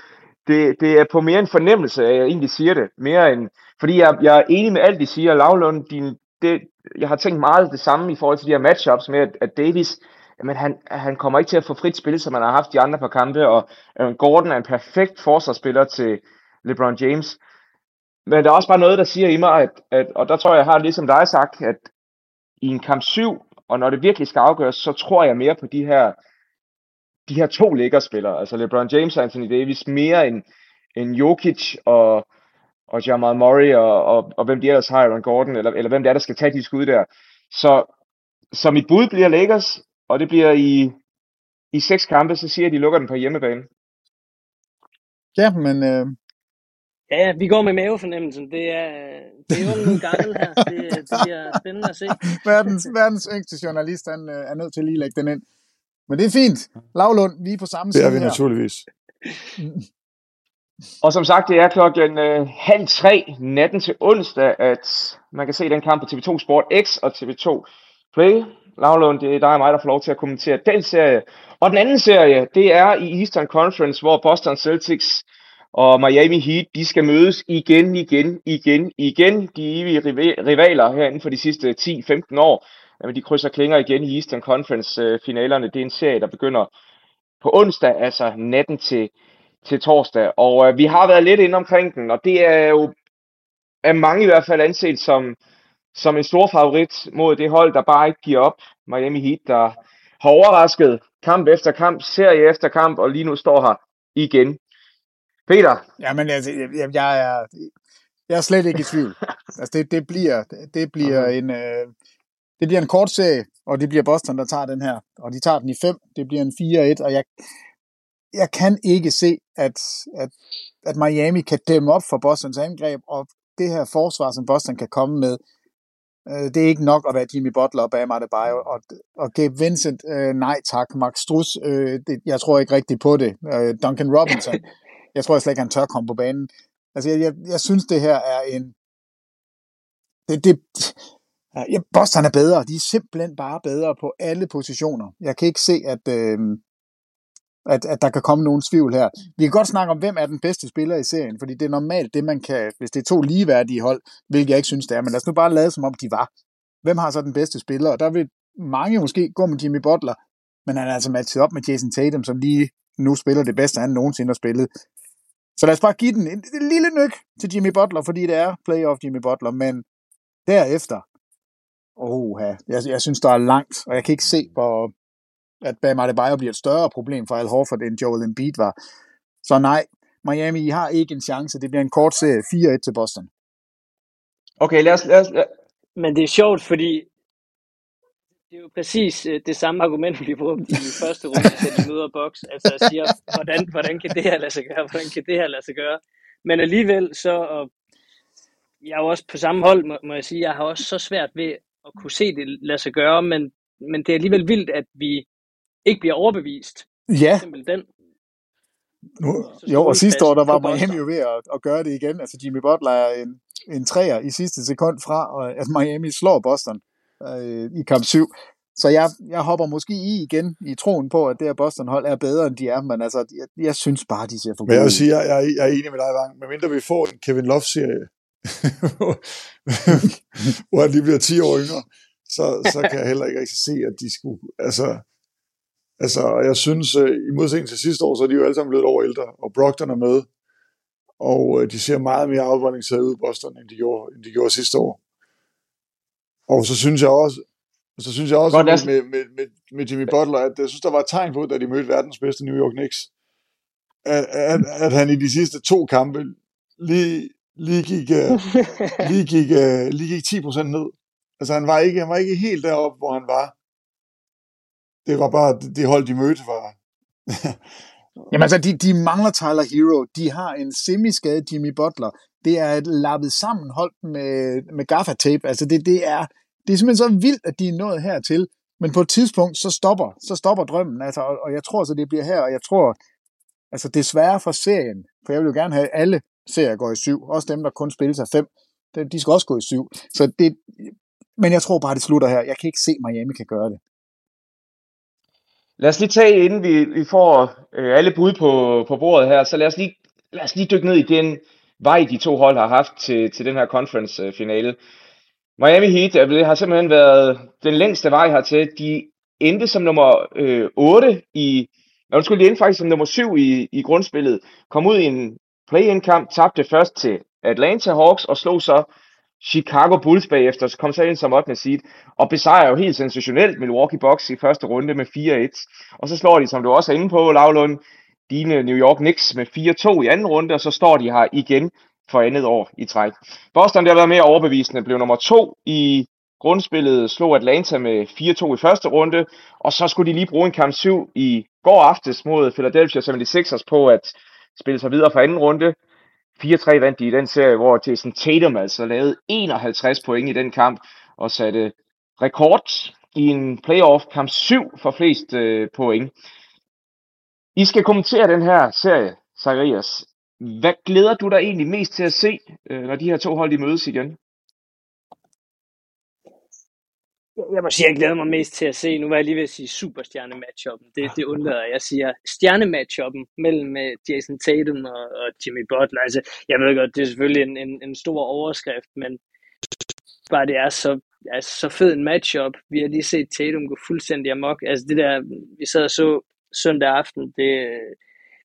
det, det er på mere en fornemmelse, at jeg egentlig siger det. Mere end, fordi jeg, jeg er enig med alt, de siger. Lavlund, din, det, jeg har tænkt meget det samme i forhold til de her matchups med, at, at Davis, men han, han kommer ikke til at få frit spil, som han har haft de andre par kampe, og øh, Gordon er en perfekt forsvarsspiller til LeBron James. Men der er også bare noget, der siger i mig, at, at og der tror jeg, jeg har ligesom dig sagt, at i en kamp 7, og når det virkelig skal afgøres, så tror jeg mere på de her, de her to Lakers-spillere, altså LeBron James og Anthony Davis, mere end, end Jokic og, og Jamal Murray, og, og, og hvem de ellers har, Aaron Gordon, eller, eller hvem det er, der skal tage de skud der. Så, så mit bud bliver Lakers, og det bliver i, i seks kampe, så siger jeg, at de lukker den på hjemmebane. Ja, men øh, Ja, ja, vi går med mavefornemmelsen. Det er, det er jo noget gammel her. Det, det bliver spændende at se. verdens, verdens yngste journalist, han øh, er nødt til lige at lægge den ind. Men det er fint. Lavlund, vi er på samme Det er side vi her. naturligvis. Og som sagt, det er klokken øh, halv tre natten til onsdag, at man kan se den kamp på TV2 Sport X og TV2 Play. Lavlund, det er dig og mig, der får lov til at kommentere den serie. Og den anden serie, det er i Eastern Conference, hvor Boston Celtics og Miami Heat, de skal mødes igen, igen, igen, igen. De evige riva- rivaler herinde for de sidste 10-15 år. Jamen, de krydser klinger igen i Eastern Conference øh, finalerne. Det er en serie, der begynder på onsdag, altså natten til, til torsdag. Og øh, vi har været lidt inde omkring den, og det er jo af mange i hvert fald anset som, som en stor favorit mod det hold, der bare ikke giver op. Miami Heat, der har overrasket kamp efter kamp, serie efter kamp, og lige nu står her igen. Peter, Jamen, altså, jeg, jeg- jeg, er, jeg er slet ikke i tvivl. altså, det, det bliver, det bliver en, øh, det bliver en kort serie, og det bliver Boston, der tager den her. Og de tager den i fem. Det bliver en 4-1, og jeg, jeg kan ikke se, at, at, at Miami kan dæmme op for Bostons angreb, og det her forsvar, som Boston kan komme med, øh, det er ikke nok at være Jimmy Butler og Bam Adebayo, og, og Gabe Vincent, øh, nej tak, Max Struss, øh, det, jeg tror ikke rigtigt på det, øh, Duncan Robinson, jeg tror jeg slet ikke, han tør komme på banen. Altså, jeg, jeg, jeg synes, det her er en... Det, det, ja, Boston er bedre. De er simpelthen bare bedre på alle positioner. Jeg kan ikke se, at, øh, at, at der kan komme nogen tvivl her. Vi kan godt snakke om, hvem er den bedste spiller i serien, fordi det er normalt det, man kan, hvis det er to ligeværdige hold, hvilket jeg ikke synes, det er, men lad os nu bare lade som om, de var. Hvem har så den bedste spiller? Og der vil mange måske gå med Jimmy Butler, men han er altså matchet op med Jason Tatum, som lige nu spiller det bedste, han nogensinde har spillet. Så lad os bare give den en, en lille nyk til Jimmy Butler, fordi det er playoff Jimmy Butler, men derefter, oh, jeg, jeg synes, der er langt, og jeg kan ikke se, hvor, at Bam Adebayo bliver et større problem for Al Horford, end Joel Embiid var. Så nej, Miami I har ikke en chance. Det bliver en kort serie 4-1 til Boston. Okay, lad os, lad os, lad... Men det er sjovt, fordi det er jo præcis øh, det samme argument, vi brugte i første runde, da de møder boks. Altså jeg siger, hvordan, hvordan kan det her lade sig gøre? Hvordan kan det her lade sig gøre? Men alligevel så, og jeg er jo også på samme hold, må, må jeg sige, jeg har også så svært ved at kunne se det lade sig gøre, men, men det er alligevel vildt, at vi ikke bliver overbevist. Ja. Simpel den. Nu, jo, og sidste år, der var Miami jo ved at, at gøre det igen. Altså Jimmy Butler er en, en træer i sidste sekund fra, og at Miami slår Boston øh, i kamp 7. Så jeg, jeg hopper måske i igen i troen på, at det her Boston-hold er bedre, end de er, men altså, jeg, jeg synes bare, de ser for gode Men jeg vil sige, jeg, jeg, jeg er enig med dig, Vang. Men mindre vi får en Kevin Love-serie, hvor han lige bliver 10 år yngre, så, så kan jeg heller ikke rigtig se, at de skulle... Altså, altså jeg synes, øh, i modsætning til sidste år, så er de jo alle sammen blevet over ældre, og Brockton er med, og øh, de ser meget mere afbalanceret ud i Boston, end de gjorde, end de gjorde sidste år. Og så synes jeg også, så synes jeg også Godt, med, med, med, med, med Jimmy Butler, at jeg synes, der var et tegn på, da de mødte verdens bedste New York Knicks, at, at, at han i de sidste to kampe lige, lige gik, uh, lige gik, uh, lige gik 10% ned. Altså han var, ikke, han var ikke helt deroppe, hvor han var. Det var bare det, det hold, de mødte var. Jamen altså, de, de mangler Tyler Hero. De har en semi-skadet Jimmy Butler. Det er et lappet sammen hold med, med gaffa-tape. Altså det, det, er, det er simpelthen så vildt, at de er nået hertil. Men på et tidspunkt, så stopper, så stopper drømmen. Altså, og, og jeg tror så, det bliver her, og jeg tror, altså desværre for serien, for jeg vil jo gerne have, alle serier går i syv. Også dem, der kun spiller sig fem. De skal også gå i syv. Så det, men jeg tror bare, det slutter her. Jeg kan ikke se, at Miami kan gøre det. Lad os lige tage, inden vi, vi får øh, alle bud på, på bordet her, så lad os, lige, lad os lige dykke ned i den vej, de to hold har haft til, til den her conference-finale. Øh, Miami Heat det har simpelthen været den længste vej hertil. De endte som nummer øh, 8 i, undskyld, de endte faktisk som nummer 7 i, i grundspillet. Kom ud i en play-in-kamp, tabte først til Atlanta Hawks og slog så Chicago Bulls bagefter, så kom så ind som 8. seed, og besejrer jo helt sensationelt Milwaukee Bucks i første runde med 4-1. Og så slår de, som du også er inde på, Lavlund, dine New York Knicks med 4-2 i anden runde, og så står de her igen for andet år i træk. Boston, der har været mere overbevisende, blev nummer 2 i grundspillet, slog Atlanta med 4-2 i første runde, og så skulle de lige bruge en kamp 7 i går aftes mod Philadelphia 76ers på at spille sig videre fra anden runde. 4-3 vandt de i den serie, hvor Jason Tatum altså lavede 51 point i den kamp og satte rekord i en playoff kamp 7 for flest øh, point. I skal kommentere den her serie, Zacharias. Hvad glæder du dig egentlig mest til at se, øh, når de her to hold de mødes igen? Jeg må sige, at jeg glæder mig mest til at se, nu var jeg lige ved at sige superstjerne matchuppen. Det, det undlader jeg. Siger stjerne matchuppen mellem øh, Jason Tatum og, og Jimmy Butler. Altså, jeg ved godt, det er selvfølgelig en, en, en stor overskrift, men bare det er så, altså, så fed en matchup. Vi har lige set Tatum gå fuldstændig amok. Altså det der, vi sad og så søndag aften, det,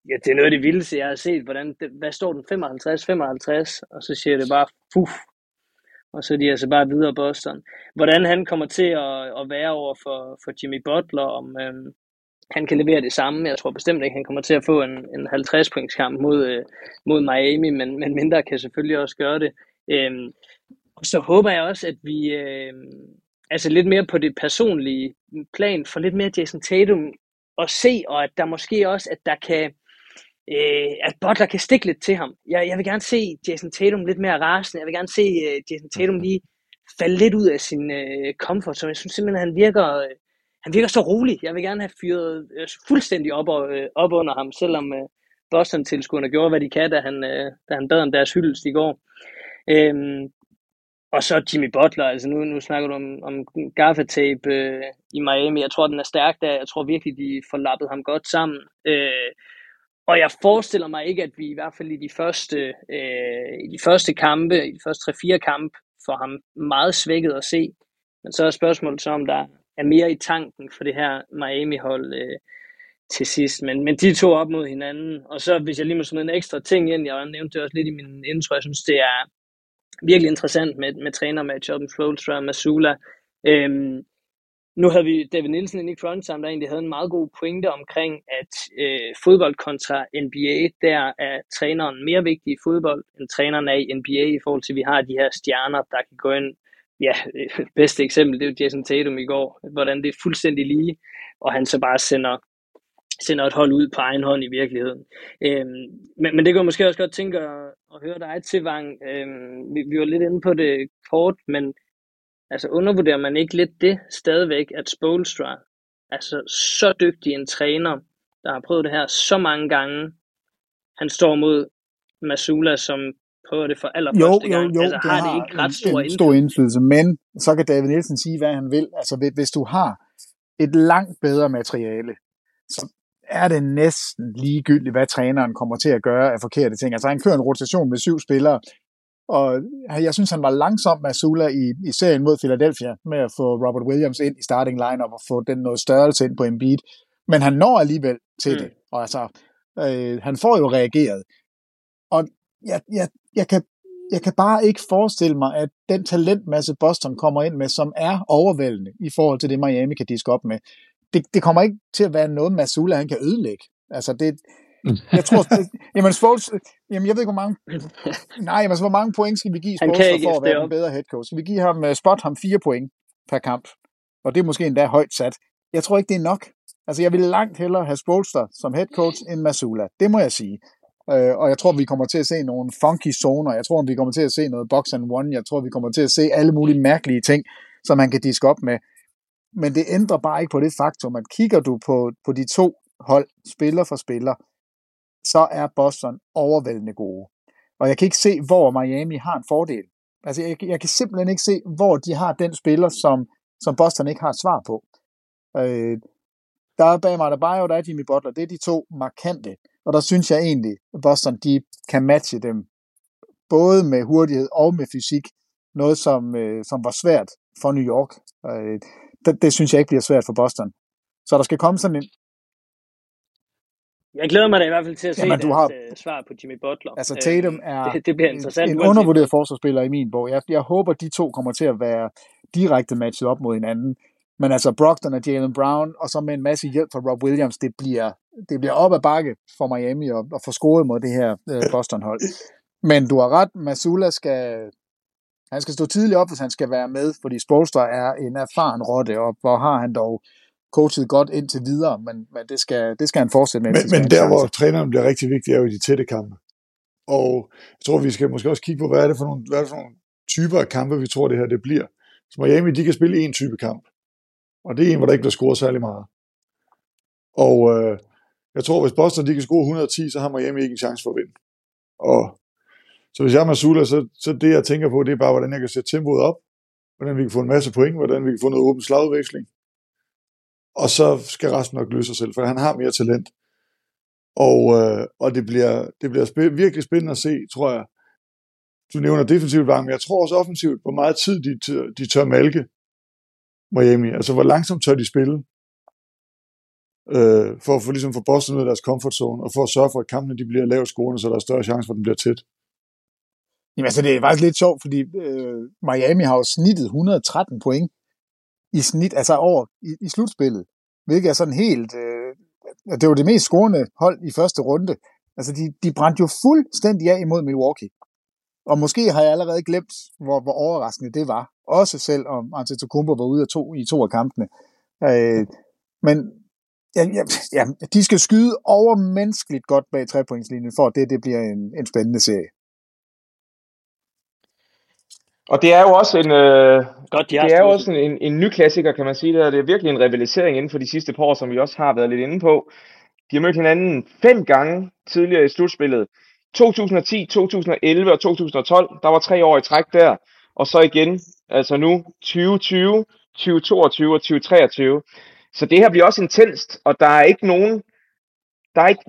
ja, det er noget af det vildeste, jeg har set. Hvordan, det, hvad står den? 55-55? Og så siger det bare, fuf, og så er de altså bare videre Boston. Hvordan han kommer til at, at være over for, for Jimmy Butler, om øhm, han kan levere det samme. Jeg tror bestemt ikke, han kommer til at få en, en 50-pointskamp mod, øh, mod Miami, men, men mindre kan selvfølgelig også gøre det. Øhm, så håber jeg også, at vi øh, altså lidt mere på det personlige plan får lidt mere Jason Tatum at se, og at der måske også, at der kan, øh, at Butler kan stikke lidt til ham. Jeg, jeg vil gerne se Jason Tatum lidt mere rasende. Jeg vil gerne se øh, Jason Tatum lige falde lidt ud af sin øh, comfort, så jeg synes simpelthen, han virker, øh, han virker så rolig. Jeg vil gerne have fyret øh, fuldstændig op, og, øh, op under ham, selvom øh, Boston-tilskuerne gjorde, hvad de kan, da han, øh, da han bad om deres hyldest i går. Øhm, og så Jimmy Butler, altså nu, nu snakker du om, om gaffatape øh, i Miami. Jeg tror, den er stærk der. Jeg tror virkelig, de får lappet ham godt sammen. Øh, og jeg forestiller mig ikke, at vi i hvert fald i de første, øh, i de første kampe, i de første 3-4 kampe, får ham meget svækket at se. Men så er spørgsmålet så, om der er mere i tanken for det her Miami-hold øh, til sidst. Men, men de to op mod hinanden. Og så hvis jeg lige må smide en ekstra ting ind, jeg nævnte det også lidt i min intro, jeg synes, det er virkelig interessant med, med træner med Jordan Flowstra og Masula. Øhm, nu havde vi David Nielsen inde i Crunchtime, der egentlig havde en meget god pointe omkring, at øh, fodbold kontra NBA, der er træneren mere vigtig i fodbold, end træneren er i NBA, i forhold til, at vi har de her stjerner, der kan gå ind. Ja, bedste eksempel, det er jo Jason Tatum i går, hvordan det er fuldstændig lige, og han så bare sender sender et hold ud på egen hånd i virkeligheden. Øhm, men, men det kunne jeg måske også godt tænke at, at høre dig til, Vang. Øhm, vi, vi var lidt inde på det kort, men Altså undervurderer man ikke lidt det stadigvæk, at Spolstra, altså så dygtig en træner, der har prøvet det her så mange gange, han står mod Masula, som prøver det for allerførste jo, jo, gang. Jo, altså, det har, har det ikke ret stor, en, stor indflydelse, men så kan David Nielsen sige, hvad han vil. Altså hvis du har et langt bedre materiale, så er det næsten ligegyldigt, hvad træneren kommer til at gøre af forkerte ting. Altså han kører en rotation med syv spillere, og jeg synes, han var langsom med Sula i, i serien mod Philadelphia, med at få Robert Williams ind i starting lineup og få den noget størrelse ind på Embiid. Men han når alligevel til mm. det. Og altså, øh, han får jo reageret. Og jeg, jeg, jeg, kan, jeg kan bare ikke forestille mig, at den talentmasse Boston kommer ind med, som er overvældende i forhold til det, Miami kan diske op med, det, det kommer ikke til at være noget, Masula han kan ødelægge. Altså det, jeg tror, jamen, Spolstra, jamen, jeg ved ikke, hvor mange, nej, altså, hvor mange point skal vi give Spolstra for at være en bedre head coach? Skal vi give ham, uh, spot ham fire point per kamp? Og det er måske endda højt sat. Jeg tror ikke, det er nok. Altså, jeg vil langt hellere have Spolstra som head coach end Masula. Det må jeg sige. Uh, og jeg tror, vi kommer til at se nogle funky zoner. Jeg tror, vi kommer til at se noget box and one. Jeg tror, vi kommer til at se alle mulige mærkelige ting, som man kan diske op med. Men det ændrer bare ikke på det faktum, at kigger du på, på de to hold, spiller for spiller, så er Boston overvældende gode. Og jeg kan ikke se, hvor Miami har en fordel. Altså, jeg, jeg kan simpelthen ikke se, hvor de har den spiller, som, som Boston ikke har et svar på. Øh, der er bag Marta der og der er Jimmy Butler. Det er de to markante. Og der synes jeg egentlig, at Boston de kan matche dem både med hurtighed og med fysik. Noget, som, øh, som var svært for New York. Øh, det, det synes jeg ikke bliver svært for Boston. Så der skal komme sådan en, jeg glæder mig da i hvert fald til at se Jamen, du har... uh, svar på Jimmy Butler. Altså Tatum er det, det bliver interessant, en undervurderet forsvarsspiller i min bog. Jeg, jeg håber, de to kommer til at være direkte matchet op mod hinanden. Men altså Brockton og Jalen Brown, og så med en masse hjælp fra Rob Williams, det bliver, det bliver op ad bakke for Miami at, at få scoret mod det her uh, Boston-hold. Men du har ret, Masula skal, han skal stå tidligt op, hvis han skal være med, fordi Spolstra er en erfaren rotte, og hvor har han dog coachet godt indtil videre, men, men det, skal, det skal han fortsætte med. Men, men der, hvor træneren bliver rigtig vigtig, er jo i de tætte kampe. Og jeg tror, vi skal måske også kigge på, hvad er det for nogle, hvad er det for nogle typer af kampe, vi tror, det her det bliver. Så Miami, de kan spille en type kamp. Og det er en, hvor der ikke bliver scoret særlig meget. Og øh, jeg tror, hvis Boston de kan score 110, så har Miami ikke en chance for at vinde. Og så hvis jeg er Masula, så, så det, jeg tænker på, det er bare, hvordan jeg kan sætte tempoet op, hvordan vi kan få en masse point, hvordan vi kan få noget åben slagudveksling, og så skal resten nok løse sig selv, for han har mere talent. Og, øh, og det bliver, det bliver spæ- virkelig spændende at se, tror jeg. Du nævner defensivt varme, men jeg tror også offensivt, hvor meget tid de, de tør malke Miami. Altså, hvor langsomt tør de spille, øh, for at få, ligesom, få Boston ud af deres comfort zone, og for at sørge for, at kampene de bliver lavt scorende, så der er større chance for, at den bliver tæt. Jamen altså, det er faktisk lidt sjovt, fordi øh, Miami har jo snittet 113 point i snit, altså over i, i slutspillet, hvilket er sådan helt, øh, det var det mest scorende hold i første runde. Altså, de, de brændte jo fuldstændig af imod Milwaukee. Og måske har jeg allerede glemt, hvor, hvor overraskende det var. Også selv om Antetokounmpo var ude af to, i to af kampene. Øh, men ja, ja, ja, de skal skyde overmenneskeligt godt bag trepointslinjen, for at det, det bliver en, en spændende serie. Og det er jo også en, øh, Godt, de det er jo også en, en, en ny klassiker, kan man sige. Det er, det er virkelig en rivalisering inden for de sidste par år, som vi også har været lidt inde på. De har mødt hinanden fem gange tidligere i slutspillet. 2010, 2011 og 2012, der var tre år i træk der. Og så igen, altså nu 2020, 2022 og 2023. Så det her bliver også intenst, og der er ikke nogen, der er ikke,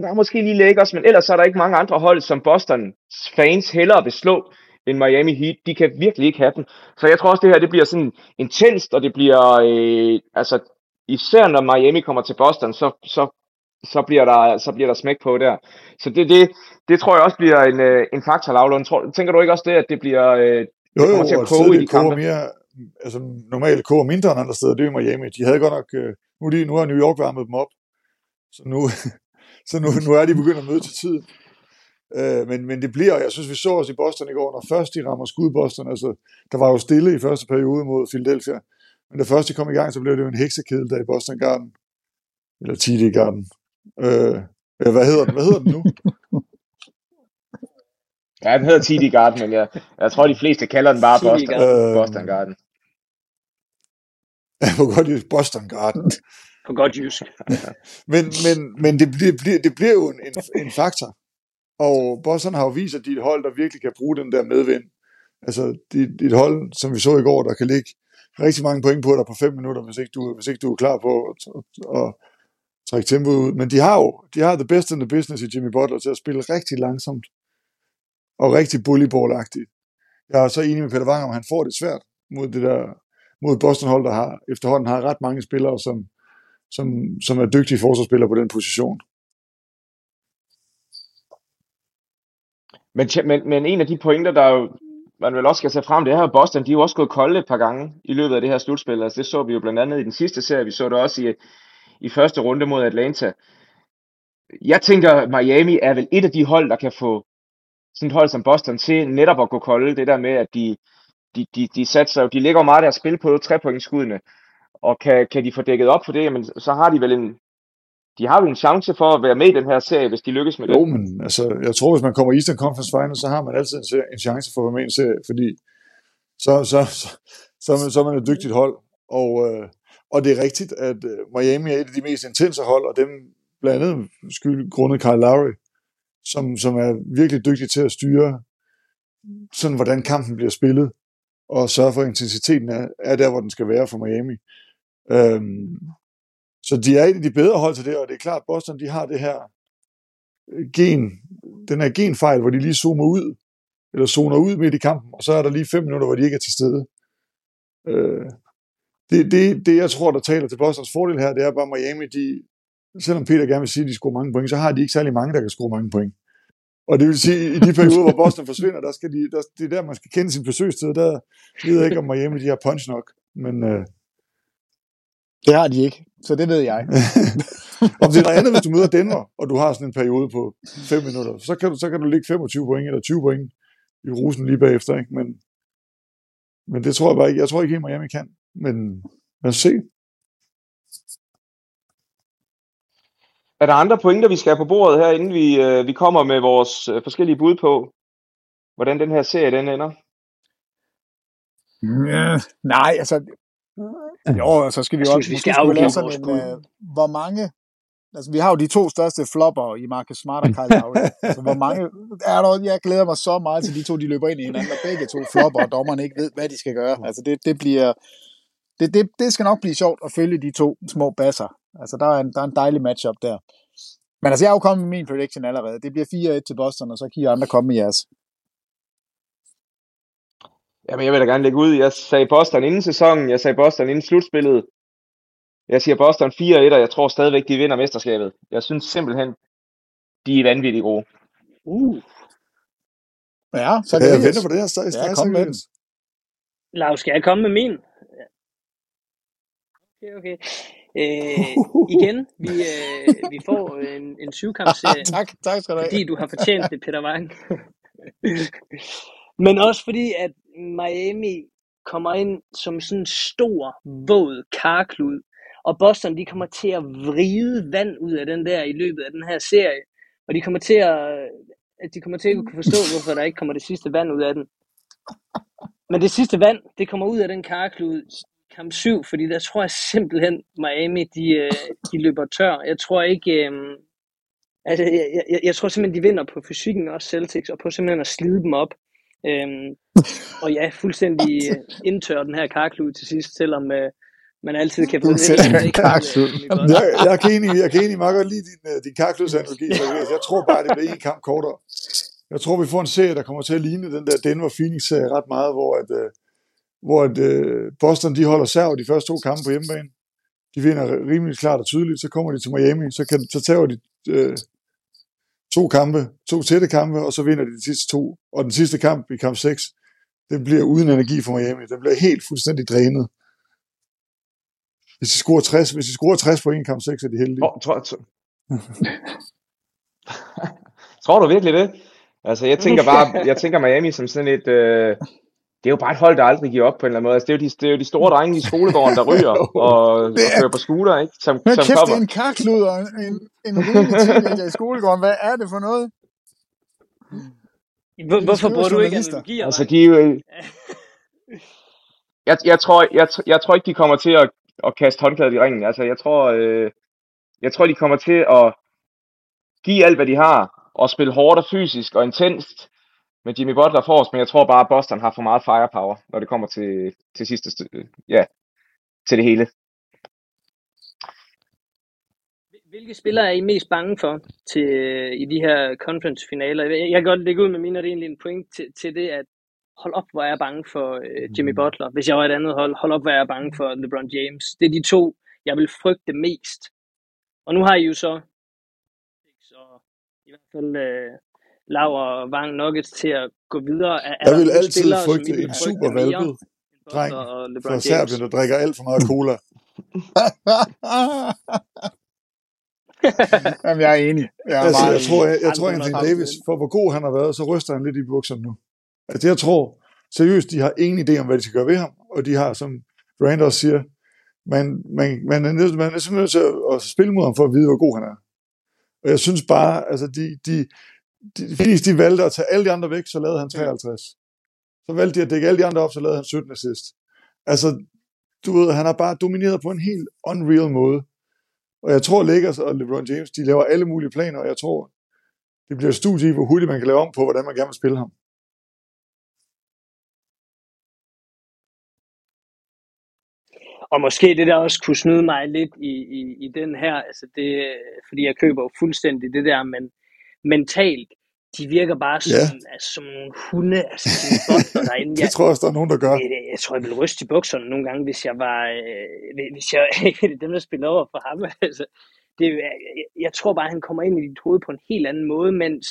der er måske lige Lakers, men ellers er der ikke mange andre hold, som Boston fans hellere vil slå end Miami Heat. De kan virkelig ikke have den. Så jeg tror også, det her det bliver sådan intenst, og det bliver, øh, altså især når Miami kommer til Boston, så, så, så, bliver, der, så bliver der smæk på der. Så det, det, det tror jeg også bliver en, øh, en faktor, Lavlund. Tror, tænker du ikke også det, at det bliver øh, jo, jo, til at koge i de kampe? Mere, altså, normale kår mindre end andre steder, det er Miami. De havde godt nok, øh, nu, de, nu har New York varmet dem op, så nu, så nu, nu er de begyndt at møde til tiden. Øh, men, men det bliver, jeg synes, vi så os i Boston i går, når først de rammer skud Boston, altså, der var jo stille i første periode mod Philadelphia, men da først de kom i gang, så blev det jo en heksekedel der i Boston Garden, eller TD Garden. Øh, ja, hvad hedder den? Hvad hedder den nu? Ja, den hedder TD Garden, men jeg, jeg tror, de fleste kalder den bare Boston, Garden. Boston Garden. Ja, på godt jysk, Boston Garden. På godt jysk. men men, men det, bliver, bliver, det bliver jo en, en, en faktor. Og Boston har jo vist, at de er et hold, der virkelig kan bruge den der medvind. Altså, de, de et hold, som vi så i går, der kan ligge rigtig mange point på dig på fem minutter, hvis ikke du, hvis ikke du er klar på at, at, at trække tempoet ud. Men de har jo de har the best in the business i Jimmy Butler til at spille rigtig langsomt og rigtig bullyball-agtigt. Jeg er så enig med Peter Wang, om han får det svært mod det der mod Boston-hold, der har, efterhånden har ret mange spillere, som, som, som er dygtige forsvarsspillere på den position. Men, men, men en af de pointer, der jo, man vel også skal tage frem, det her Boston, de er jo også gået kolde et par gange i løbet af det her slutspil. Altså det så vi jo blandt andet i den sidste serie, vi så det også i, i første runde mod Atlanta. Jeg tænker, Miami er vel et af de hold, der kan få sådan et hold som Boston til netop at gå kolde. Det der med, at de, de, de, de satser, de ligger meget af at spille på trepointsskuddene, og kan, kan de få dækket op for det, jamen, så har de vel en, de har jo en chance for at være med i den her serie, hvis de lykkes med det. Jo, men altså, jeg tror, hvis man kommer i Eastern Conference Finals, så har man altid en, serie, en chance for at være med i en serie, fordi så, så, så, så, så, så er man et dygtigt hold. Og, øh, og det er rigtigt, at øh, Miami er et af de mest intense hold, og dem blandt andet skyld grundet Kyle Lowry, som, som er virkelig dygtig til at styre sådan, hvordan kampen bliver spillet og sørge for, at intensiteten er, er der, hvor den skal være for Miami. Øhm, så de er et af de bedre hold til det, og det er klart, at Boston de har det her øh, gen, den her genfejl, hvor de lige zoomer ud, eller zoner ud midt i kampen, og så er der lige fem minutter, hvor de ikke er til stede. Øh, det, det, det, jeg tror, der taler til Bostons fordel her, det er bare Miami, de, selvom Peter gerne vil sige, at de scorer mange point, så har de ikke særlig mange, der kan score mange point. Og det vil sige, i de perioder, hvor Boston forsvinder, der skal de, der, det er der, man skal kende sin besøgstid. Der ved jeg ikke, om Miami de har punch nok. Men, øh, det har de ikke, så det ved jeg. om det er noget andet, hvis du møder Denver, og du har sådan en periode på 5 minutter, så kan du, så kan du ligge 25 point eller 20 point i rusen lige bagefter. Ikke? Men, men det tror jeg bare ikke. Jeg tror ikke helt, Miami kan. Men lad os se. Er der andre pointer, vi skal have på bordet her, inden vi, øh, vi kommer med vores øh, forskellige bud på, hvordan den her serie den ender? Ja, nej, altså... Jo, så skal vi Jeg også... synes, vi skal skulle afgive lave sådan vores en, bud. øh, hvor mange... Altså, vi har jo de to største flopper i Marcus Smart og Kyle Lowry. altså, hvor mange... Er der, jeg glæder mig så meget til de to, de løber ind i hinanden, og begge to flopper, og dommerne ikke ved, hvad de skal gøre. Altså, det, det bliver... Det, det, det skal nok blive sjovt at følge de to små basser. Altså, der er en, der er en dejlig matchup der. Men altså, jeg er jo kommet med min prediction allerede. Det bliver 4-1 til Boston, og så kan I andre komme med jeres. Jamen, jeg vil da gerne lægge ud. Jeg sagde Boston inden sæsonen, jeg sagde Boston inden slutspillet. Jeg siger Boston 4-1, og jeg tror stadigvæk, de vinder mesterskabet. Jeg synes simpelthen, de er vanvittigt gode. Uh. Ja, så Ja, kan jeg vi- venter på det her straks. Ja, kom med den. Lav, skal jeg komme med min? Okay, okay. Øh, igen, vi, øh, vi får en, en syvkampserie. tak, tak skal du have. Fordi du har fortjent det, Peter Wang. Men også fordi, at Miami kommer ind som sådan en stor, våd karklud. Og Boston, de kommer til at vride vand ud af den der i løbet af den her serie. Og de kommer til at, de kommer til at kunne forstå, hvorfor der ikke kommer det sidste vand ud af den. Men det sidste vand, det kommer ud af den karklud kamp 7, fordi der tror jeg simpelthen, Miami, de, øh, de løber tør. Jeg tror ikke, øh, altså, jeg, jeg, jeg tror simpelthen, de vinder på fysikken også Celtics, og på simpelthen at slide dem op. Øhm, og ja, fuldstændig indtør den her karklud til sidst, selvom øh, man altid kan få det. karklud. Jeg, jeg, kan egentlig, jeg kan egentlig meget godt lide din, øh, din karkludsanalogi. Jeg tror bare, det bliver en kamp kortere. Jeg tror, vi får en serie, der kommer til at ligne den der Denver-Phoenix-serie ret meget, hvor, at, øh, hvor at, øh, Boston de holder serv de første to kampe på hjemmebane. De vinder rimelig klart og tydeligt. Så kommer de til Miami, så, kan, så tager de øh, to kampe, to tætte kampe, og så vinder de de sidste to. Og den sidste kamp i kamp 6, det bliver uden energi for Miami. Det bliver helt fuldstændig drænet. Hvis de scorer 60, hvis de scorer 60 på en kamp 6, er de heldige. Oh, tror, tror. tror du virkelig det? Altså, jeg tænker bare, jeg tænker Miami som sådan et, øh, det er jo bare et hold, der aldrig giver op på en eller anden måde. Altså, det, er jo de, det er jo de store drenge i skolegården, der ryger og, og kører på scooter, ikke? Som, Men som kæft, kommer. det er en karklud og en, en, en teenager i skolegården. Hvad er det for noget? Hvor, hvorfor bruger du ikke analogier? Altså, de er jo... Jeg, jeg, tror, jeg, jeg tror ikke, de kommer til at, at kaste håndklædet i ringen. Altså, jeg tror, øh, jeg tror, de kommer til at give alt, hvad de har, og spille hårdt og fysisk og intenst med Jimmy Butler forrest, men jeg tror bare, at Boston har for meget firepower, når det kommer til, til sidste, st- ja, til det hele. Hvilke spillere er I mest bange for til, i de her conference-finaler? Jeg jeg kan godt lægge ud med mine, og det er egentlig en point til, til det, at hold op, hvor er jeg bange for øh, Jimmy Butler. Hvis jeg var et andet hold, hold op, hvor er jeg bange for LeBron James. Det er de to, jeg vil frygte mest. Og nu har I jo så og i hvert fald øh, Lav og Vang Nuggets til at gå videre. Er, Jeg vil altid spillere, frygte en super valpet dreng fra? Serbien, der drikker alt for meget cola. Jamen, jeg er enig. Jeg er altså, jeg tror, jeg, jeg tror Anthony Davis, for hvor god han har været, så ryster han lidt i bukserne nu. Altså, jeg tror seriøst, de har ingen idé om, hvad de skal gøre ved ham, og de har, som Durant også siger, man, man, man, er, nødt, man er simpelthen nødt til at, at spille mod ham for at vide, hvor god han er. Og jeg synes bare, altså de, de, de, de, de valgte at tage alle de andre væk, så lavede han 53. Så valgte de at dække alle de andre op, så lavede han 17 assist. Altså, du ved, han har bare domineret på en helt unreal måde. Og jeg tror, Lakers og LeBron James, de laver alle mulige planer, og jeg tror, det bliver et studie i, hvor hurtigt man kan lave om på, hvordan man gerne vil spille ham. Og måske det der også kunne snyde mig lidt i, i, i den her, altså det, fordi jeg køber jo fuldstændig det der, men mentalt, de virker bare som, Ja. altså, som nogle hunde, altså som butler derinde. Det tror jeg også, der er nogen, der gør. Jeg, jeg tror, jeg ville ryste i bukserne nogle gange, hvis jeg var, øh, hvis jeg dem, der spiller over for ham. Altså, det, jeg, jeg tror bare, han kommer ind i dit hoved på en helt anden måde, mens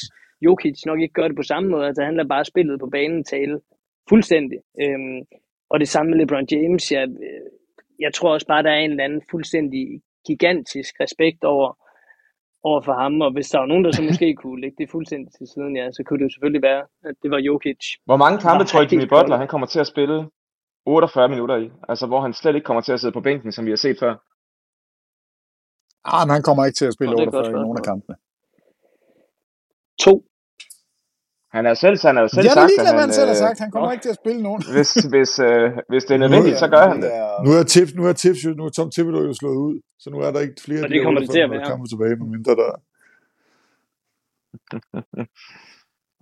Jokic nok ikke gør det på samme måde. Altså, han lader bare spillet på banen tale fuldstændig. Øhm, og det samme med LeBron James. Jeg, øh, jeg tror også bare, der er en eller anden fuldstændig gigantisk respekt over, over for ham. Og hvis der var nogen, der så måske kunne lægge det fuldstændig til siden, ja, så kunne det jo selvfølgelig være, at det var Jokic. Hvor mange kampe tror jeg, Jimmy Butler han kommer til at spille 48 minutter i? Altså, hvor han slet ikke kommer til at sidde på bænken, som vi har set før. Ah, men han kommer ikke til at spille Nå, det er et 48 i nogen af kampene. To. Han er selv, han har jo selv Jeg er da sagt, ligeglad, han, han selv har øh, sagt. Han kommer ikke til at spille nogen. hvis, hvis, øh, hvis det er nødvendigt, så gør han det. Nu er tips, nu er tips nu er Tom Thibodeau jo slået ud, så nu er der ikke flere Og af de kommer det til at 48 være. kampe tilbage, medmindre der...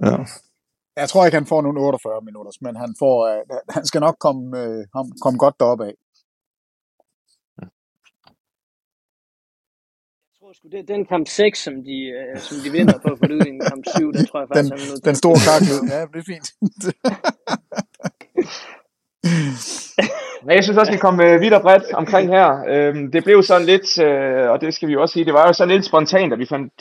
Ja. Jeg tror ikke, han får nogen 48 minutter, men han, får, uh, han skal nok komme, uh, komme godt deroppe af. Tror sgu, det er den kamp 6, som de, øh, som de vinder på at få det i en kamp 7, der tror jeg Den, faktisk, er nødt til. den store karklud. Ja, det er fint. Men jeg synes også, vi kom øh, vidt og bredt omkring her. Øhm, det blev sådan lidt, øh, og det skal vi jo også sige, det var jo sådan lidt spontant, at vi fandt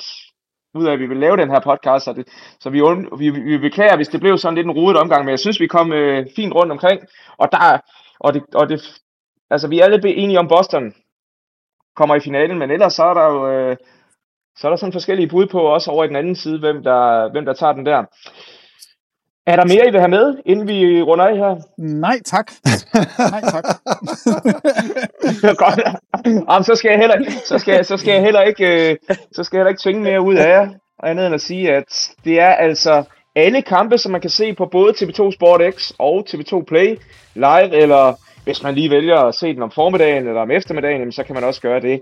ud af, at vi ville lave den her podcast, så, det, så vi, und- vi, vi beklager, hvis det blev sådan lidt en rodet omgang, men jeg synes, vi kom øh, fint rundt omkring, og der, og det, og det, altså vi er alle enige om Boston kommer i finalen, men ellers så er der jo, øh, så er der sådan forskellige bud på, også over i den anden side, hvem der, hvem der tager den der. Er der mere, I vil have med, inden vi runder af her? Nej, tak. Nej, tak. Godt. Jamen, så skal jeg heller, så skal, så skal jeg heller ikke, øh, så skal jeg heller ikke tvinge mere ud af jer, andet end at sige, at det er altså alle kampe, som man kan se på både TV2 Sport X og TV2 Play live, eller hvis man lige vælger at se den om formiddagen eller om eftermiddagen, jamen, så kan man også gøre det.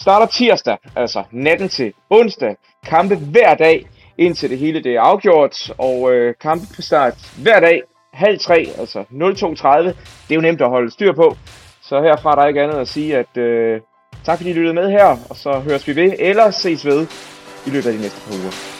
Starter tirsdag, altså natten til onsdag. Kampe hver dag, indtil det hele det er afgjort. Og øh, kampe på start hver dag, halv tre, altså 02.30. Det er jo nemt at holde styr på. Så herfra er der ikke andet at sige, at øh, tak fordi I lyttede med her, og så høres vi ved, eller ses ved i løbet af de næste par uger.